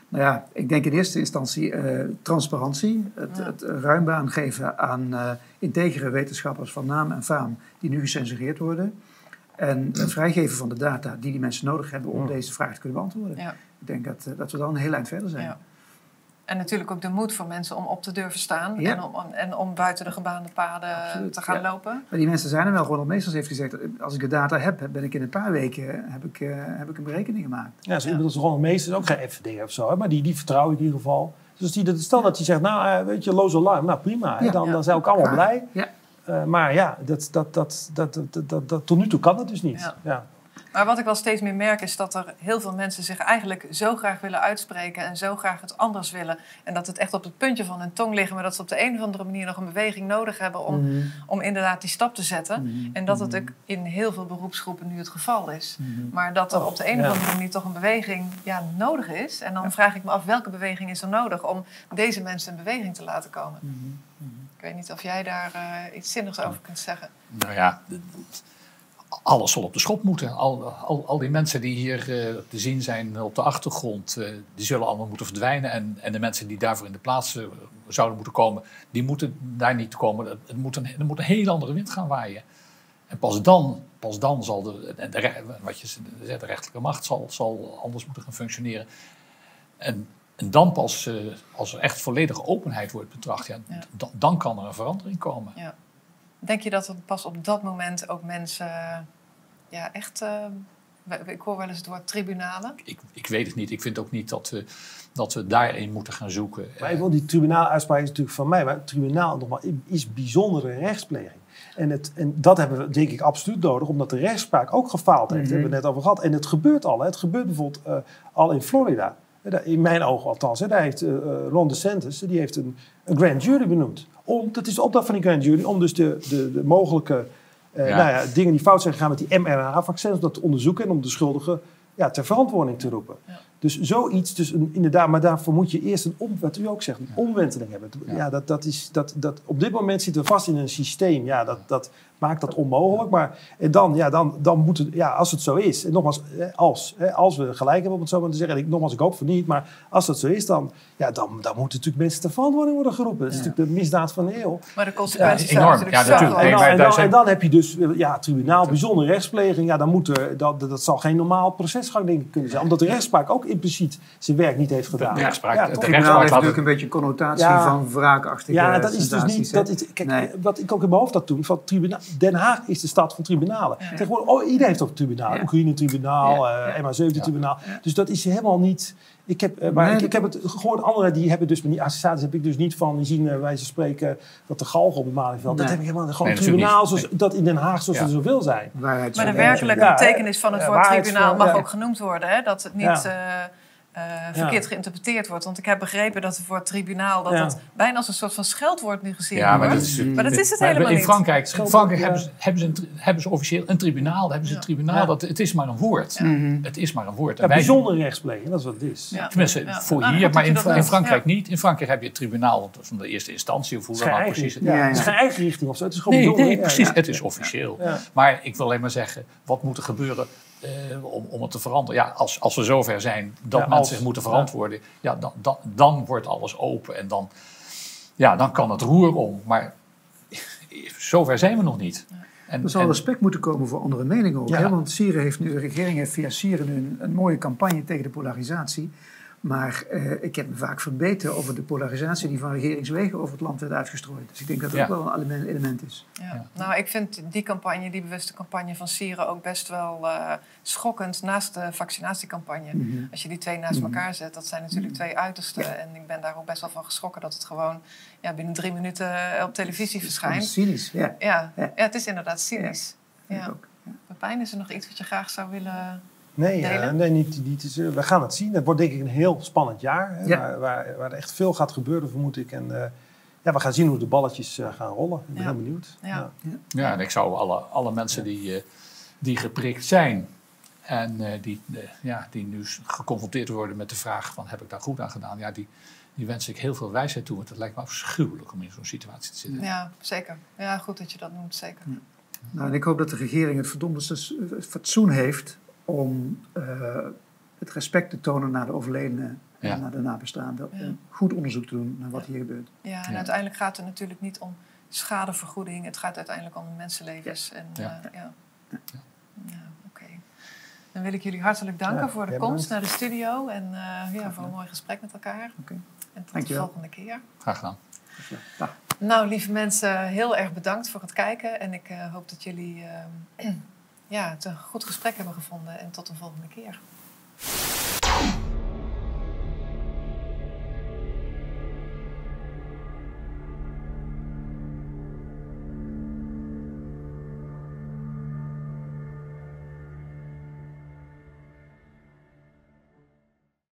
Nou ja, ik denk in eerste instantie uh, transparantie. Het, ja. het ruim baan geven aan uh, integere wetenschappers van naam en faam die nu gecensureerd worden. En het vrijgeven van de data die die mensen nodig hebben om deze vraag te kunnen beantwoorden. Ja. Ik denk dat, dat we dan een heel eind verder zijn. En natuurlijk ook de moed voor mensen om op te durven staan ja. en, om, en om buiten de gebaande paden Absoluut. te gaan ja. lopen. Maar die mensen zijn er wel gewoon. Meesters heeft gezegd, als ik de data heb, ben ik in een paar weken heb ik, uh, heb ik een berekening gemaakt. Ja, ze ja. inmiddels gewoon meesters ook geen FVD of zo, maar die, die vertrouwen in ieder geval. Dus die, stel dat hij zegt, nou uh, weet je, loos alarm, nou prima, hè, dan, dan zijn we ook allemaal blij. Ja. Uh, maar ja, dat, dat, dat, dat, dat, dat, dat, tot nu toe kan het dus niet. Ja. Maar wat ik wel steeds meer merk is dat er heel veel mensen zich eigenlijk zo graag willen uitspreken en zo graag het anders willen. En dat het echt op het puntje van hun tong liggen, maar dat ze op de een of andere manier nog een beweging nodig hebben om, mm. om inderdaad die stap te zetten. Mm. En dat het ook in heel veel beroepsgroepen nu het geval is. Mm. Maar dat er op de een of andere manier toch een beweging ja, nodig is. En dan vraag ik me af welke beweging is er nodig om deze mensen in beweging te laten komen. Ik weet niet of jij daar uh, iets zinnigs over kunt zeggen. Nou ja alles zal op de schop moeten. Al, al, al die mensen die hier uh, te zien zijn op de achtergrond, uh, die zullen allemaal moeten verdwijnen. En, en de mensen die daarvoor in de plaats uh, zouden moeten komen, die moeten daar niet komen. Het moet een, er moet een heel andere wind gaan waaien. En pas dan, pas dan zal de, de, de wat je zegt, de rechterlijke macht zal, zal anders moeten gaan functioneren. En, en dan pas, als er echt volledige openheid wordt betracht, ja, ja. Dan, dan kan er een verandering komen. Ja. Denk je dat er pas op dat moment ook mensen ja, echt. Uh, ik hoor wel eens het woord tribunalen. Ik, ik weet het niet. Ik vind ook niet dat we, dat we daarin moeten gaan zoeken. Maar even, die tribunaaluitspraak is natuurlijk van mij. Maar het tribunaal nogmaals, is bijzondere rechtspleging. En, het, en dat hebben we denk ik absoluut nodig, omdat de rechtspraak ook gefaald heeft. Daar hebben we het net over gehad. En het gebeurt al. Hè. Het gebeurt bijvoorbeeld uh, al in Florida. In mijn ogen althans. Hè. Daar heeft uh, Ron DeSantis die heeft een, een grand jury benoemd. Om, dat is de opdracht van die grand jury om dus de, de, de mogelijke uh, ja. Nou ja, dingen die fout zijn gegaan met die mRNA-vaccins, om dat te onderzoeken en om de schuldigen ja, ter verantwoording te roepen. Ja. Dus zoiets, dus een, inderdaad, maar daarvoor moet je eerst een, om, wat u ook zegt, een omwenteling hebben. Ja, dat, dat is, dat, dat, op dit moment zitten we vast in een systeem ja, dat, dat maakt dat onmogelijk. Maar en dan, ja, dan, dan moet het, ja, als het zo is, en nogmaals, als, als we gelijk hebben om het zo maar te zeggen, ik, nogmaals, ik hoop voor niet, maar als dat zo is, dan, ja, dan, dan moeten natuurlijk mensen ter verantwoording worden geroepen. Dat is natuurlijk de misdaad van de eeuw. Maar de consequenties ja, enorm. zijn ja, natuurlijk En dan, en, dan, en dan heb je dus ja, tribunaal, bijzondere rechtspleging. Ja, dan moet er, dat, dat zal geen normaal procesgang denk ik kunnen zijn. Omdat de rechtspraak ook impliciet zijn werk niet heeft gedaan. De rechtspraak, Ja, de tribunaal heeft natuurlijk een beetje een connotatie Ja. van wraakachtige Ja, dat is dus niet. Dat is, kijk, Nee. wat ik ook in mijn hoofd had toen, van tribuna, Den Haag is de stad van tribunalen. Ja. Tegenwoordig, oh, iedereen heeft ook tribunalen. Ja. Oekraïne-tribunaal, Ja. eh MH17-tribunaal. Dus dat is helemaal niet. Ik heb, eh, maar Nee, ik, ik heb het gehoord, anderen die hebben dus, met die associaties heb ik dus niet van, die zien uh, wijze van spreken dat de galg op het Malieveld. Dat heb ik helemaal gewoon Nee, een tribunaal zoals dat in Den Haag zoals Ja. er zoveel zijn. Maar de werkelijke betekenis van het eh, woord tribunaal mag ook genoemd worden. Hè? Dat het niet Eh, verkeerd geïnterpreteerd wordt. Want ik heb begrepen dat het woord tribunaal... dat Ja. dat bijna als een soort van scheldwoord nu gezien Ja, maar wordt. dat is, Maar dat is het helemaal in niet. Frankrijk, in Frankrijk ja. hebben, ze, hebben, ze een, hebben ze officieel een tribunaal. Hebben ze Ja. een tribunaal. Ja. Dat, het is maar een woord. Mhm. Het is maar een woord. Ja, En wij- bijzondere rechtspleging, dat is wat het is. Ja. Tenminste, Ja. voor Nou, hier, maar in. Frankrijk Ja. niet. In Frankrijk heb je het tribunaal van de eerste instantie, of hoe Het is dat geen eigen, precies. ja, Ja, het is ja. geen eigen richting of zo. Het is gewoon Nee, bijzonder. precies. Het is officieel. Maar ik wil alleen maar zeggen, wat moet er gebeuren eh, om, om het te veranderen? Ja, als, als we zover zijn dat Ja, mensen als. zich moeten verantwoorden, ja. dan, dan, dan wordt alles open en dan, ja, dan kan het roer om. Maar zover zijn we nog niet. En, Er zal en- respect moeten komen voor andere meningen ook. Ja. Hè? Want Sieren heeft nu, de regering heeft via Sieren nu een, een mooie campagne tegen de polarisatie. Maar eh, ik heb me vaak verbeten over de polarisatie die van regeringswegen over het land werd uitgestrooid. Dus ik denk dat dat Ja. ook wel een element, element is. Ja. Nou, ik vind die campagne, die bewuste campagne van Sieren ook best wel eh, schokkend naast de vaccinatiecampagne. Mhm. Als je die twee naast elkaar zet, dat zijn natuurlijk twee uitersten. En ik ben daar ook best wel van geschrokken dat het gewoon ja, binnen drie minuten eh, op televisie Het is gewoon verschijnt. cynisch, ja. Ja, Ja. ja, het is inderdaad cynisch. Ja. ook. Pepijn, is er nog iets wat je graag zou willen... Nee, eh, nee niet, niet, we gaan het zien. Het wordt denk ik een heel spannend jaar. Hè, Ja. waar, waar, waar echt veel gaat gebeuren, vermoed ik. En eh, ja, we gaan zien hoe de balletjes eh, gaan rollen. Ik ben Ja. heel benieuwd. Ja. Ja, en ik zou alle, alle mensen die, eh, die geprikt zijn en eh, die, ja, die nu geconfronteerd worden met de vraag van heb ik daar goed aan gedaan, ja, die, die wens ik heel veel wijsheid toe, want het lijkt me afschuwelijk om in zo'n situatie te zitten. Ja, zeker. Ja, goed dat je dat noemt, zeker. Nou, en ik hoop dat de regering het verdomde fatsoen heeft om eh, het respect te tonen naar de overledenen Ja. en naar de nabestaanden. Ja. Om goed onderzoek te doen naar wat hier gebeurt. Ja, en Ja. uiteindelijk gaat het natuurlijk niet om schadevergoeding. Het gaat uiteindelijk om mensenlevens. En, Ja. ja. ja. ja oké. Dan wil ik jullie hartelijk danken Ja, voor de komst naar de studio. En eh, ja, voor een mooi gesprek met elkaar. Oké. En tot Dankjewel. de volgende keer. Graag gedaan. Nou, lieve mensen, heel erg bedankt voor het kijken. En ik eh, hoop dat jullie ehm, ja, het een goed gesprek hebben gevonden. En tot een volgende keer.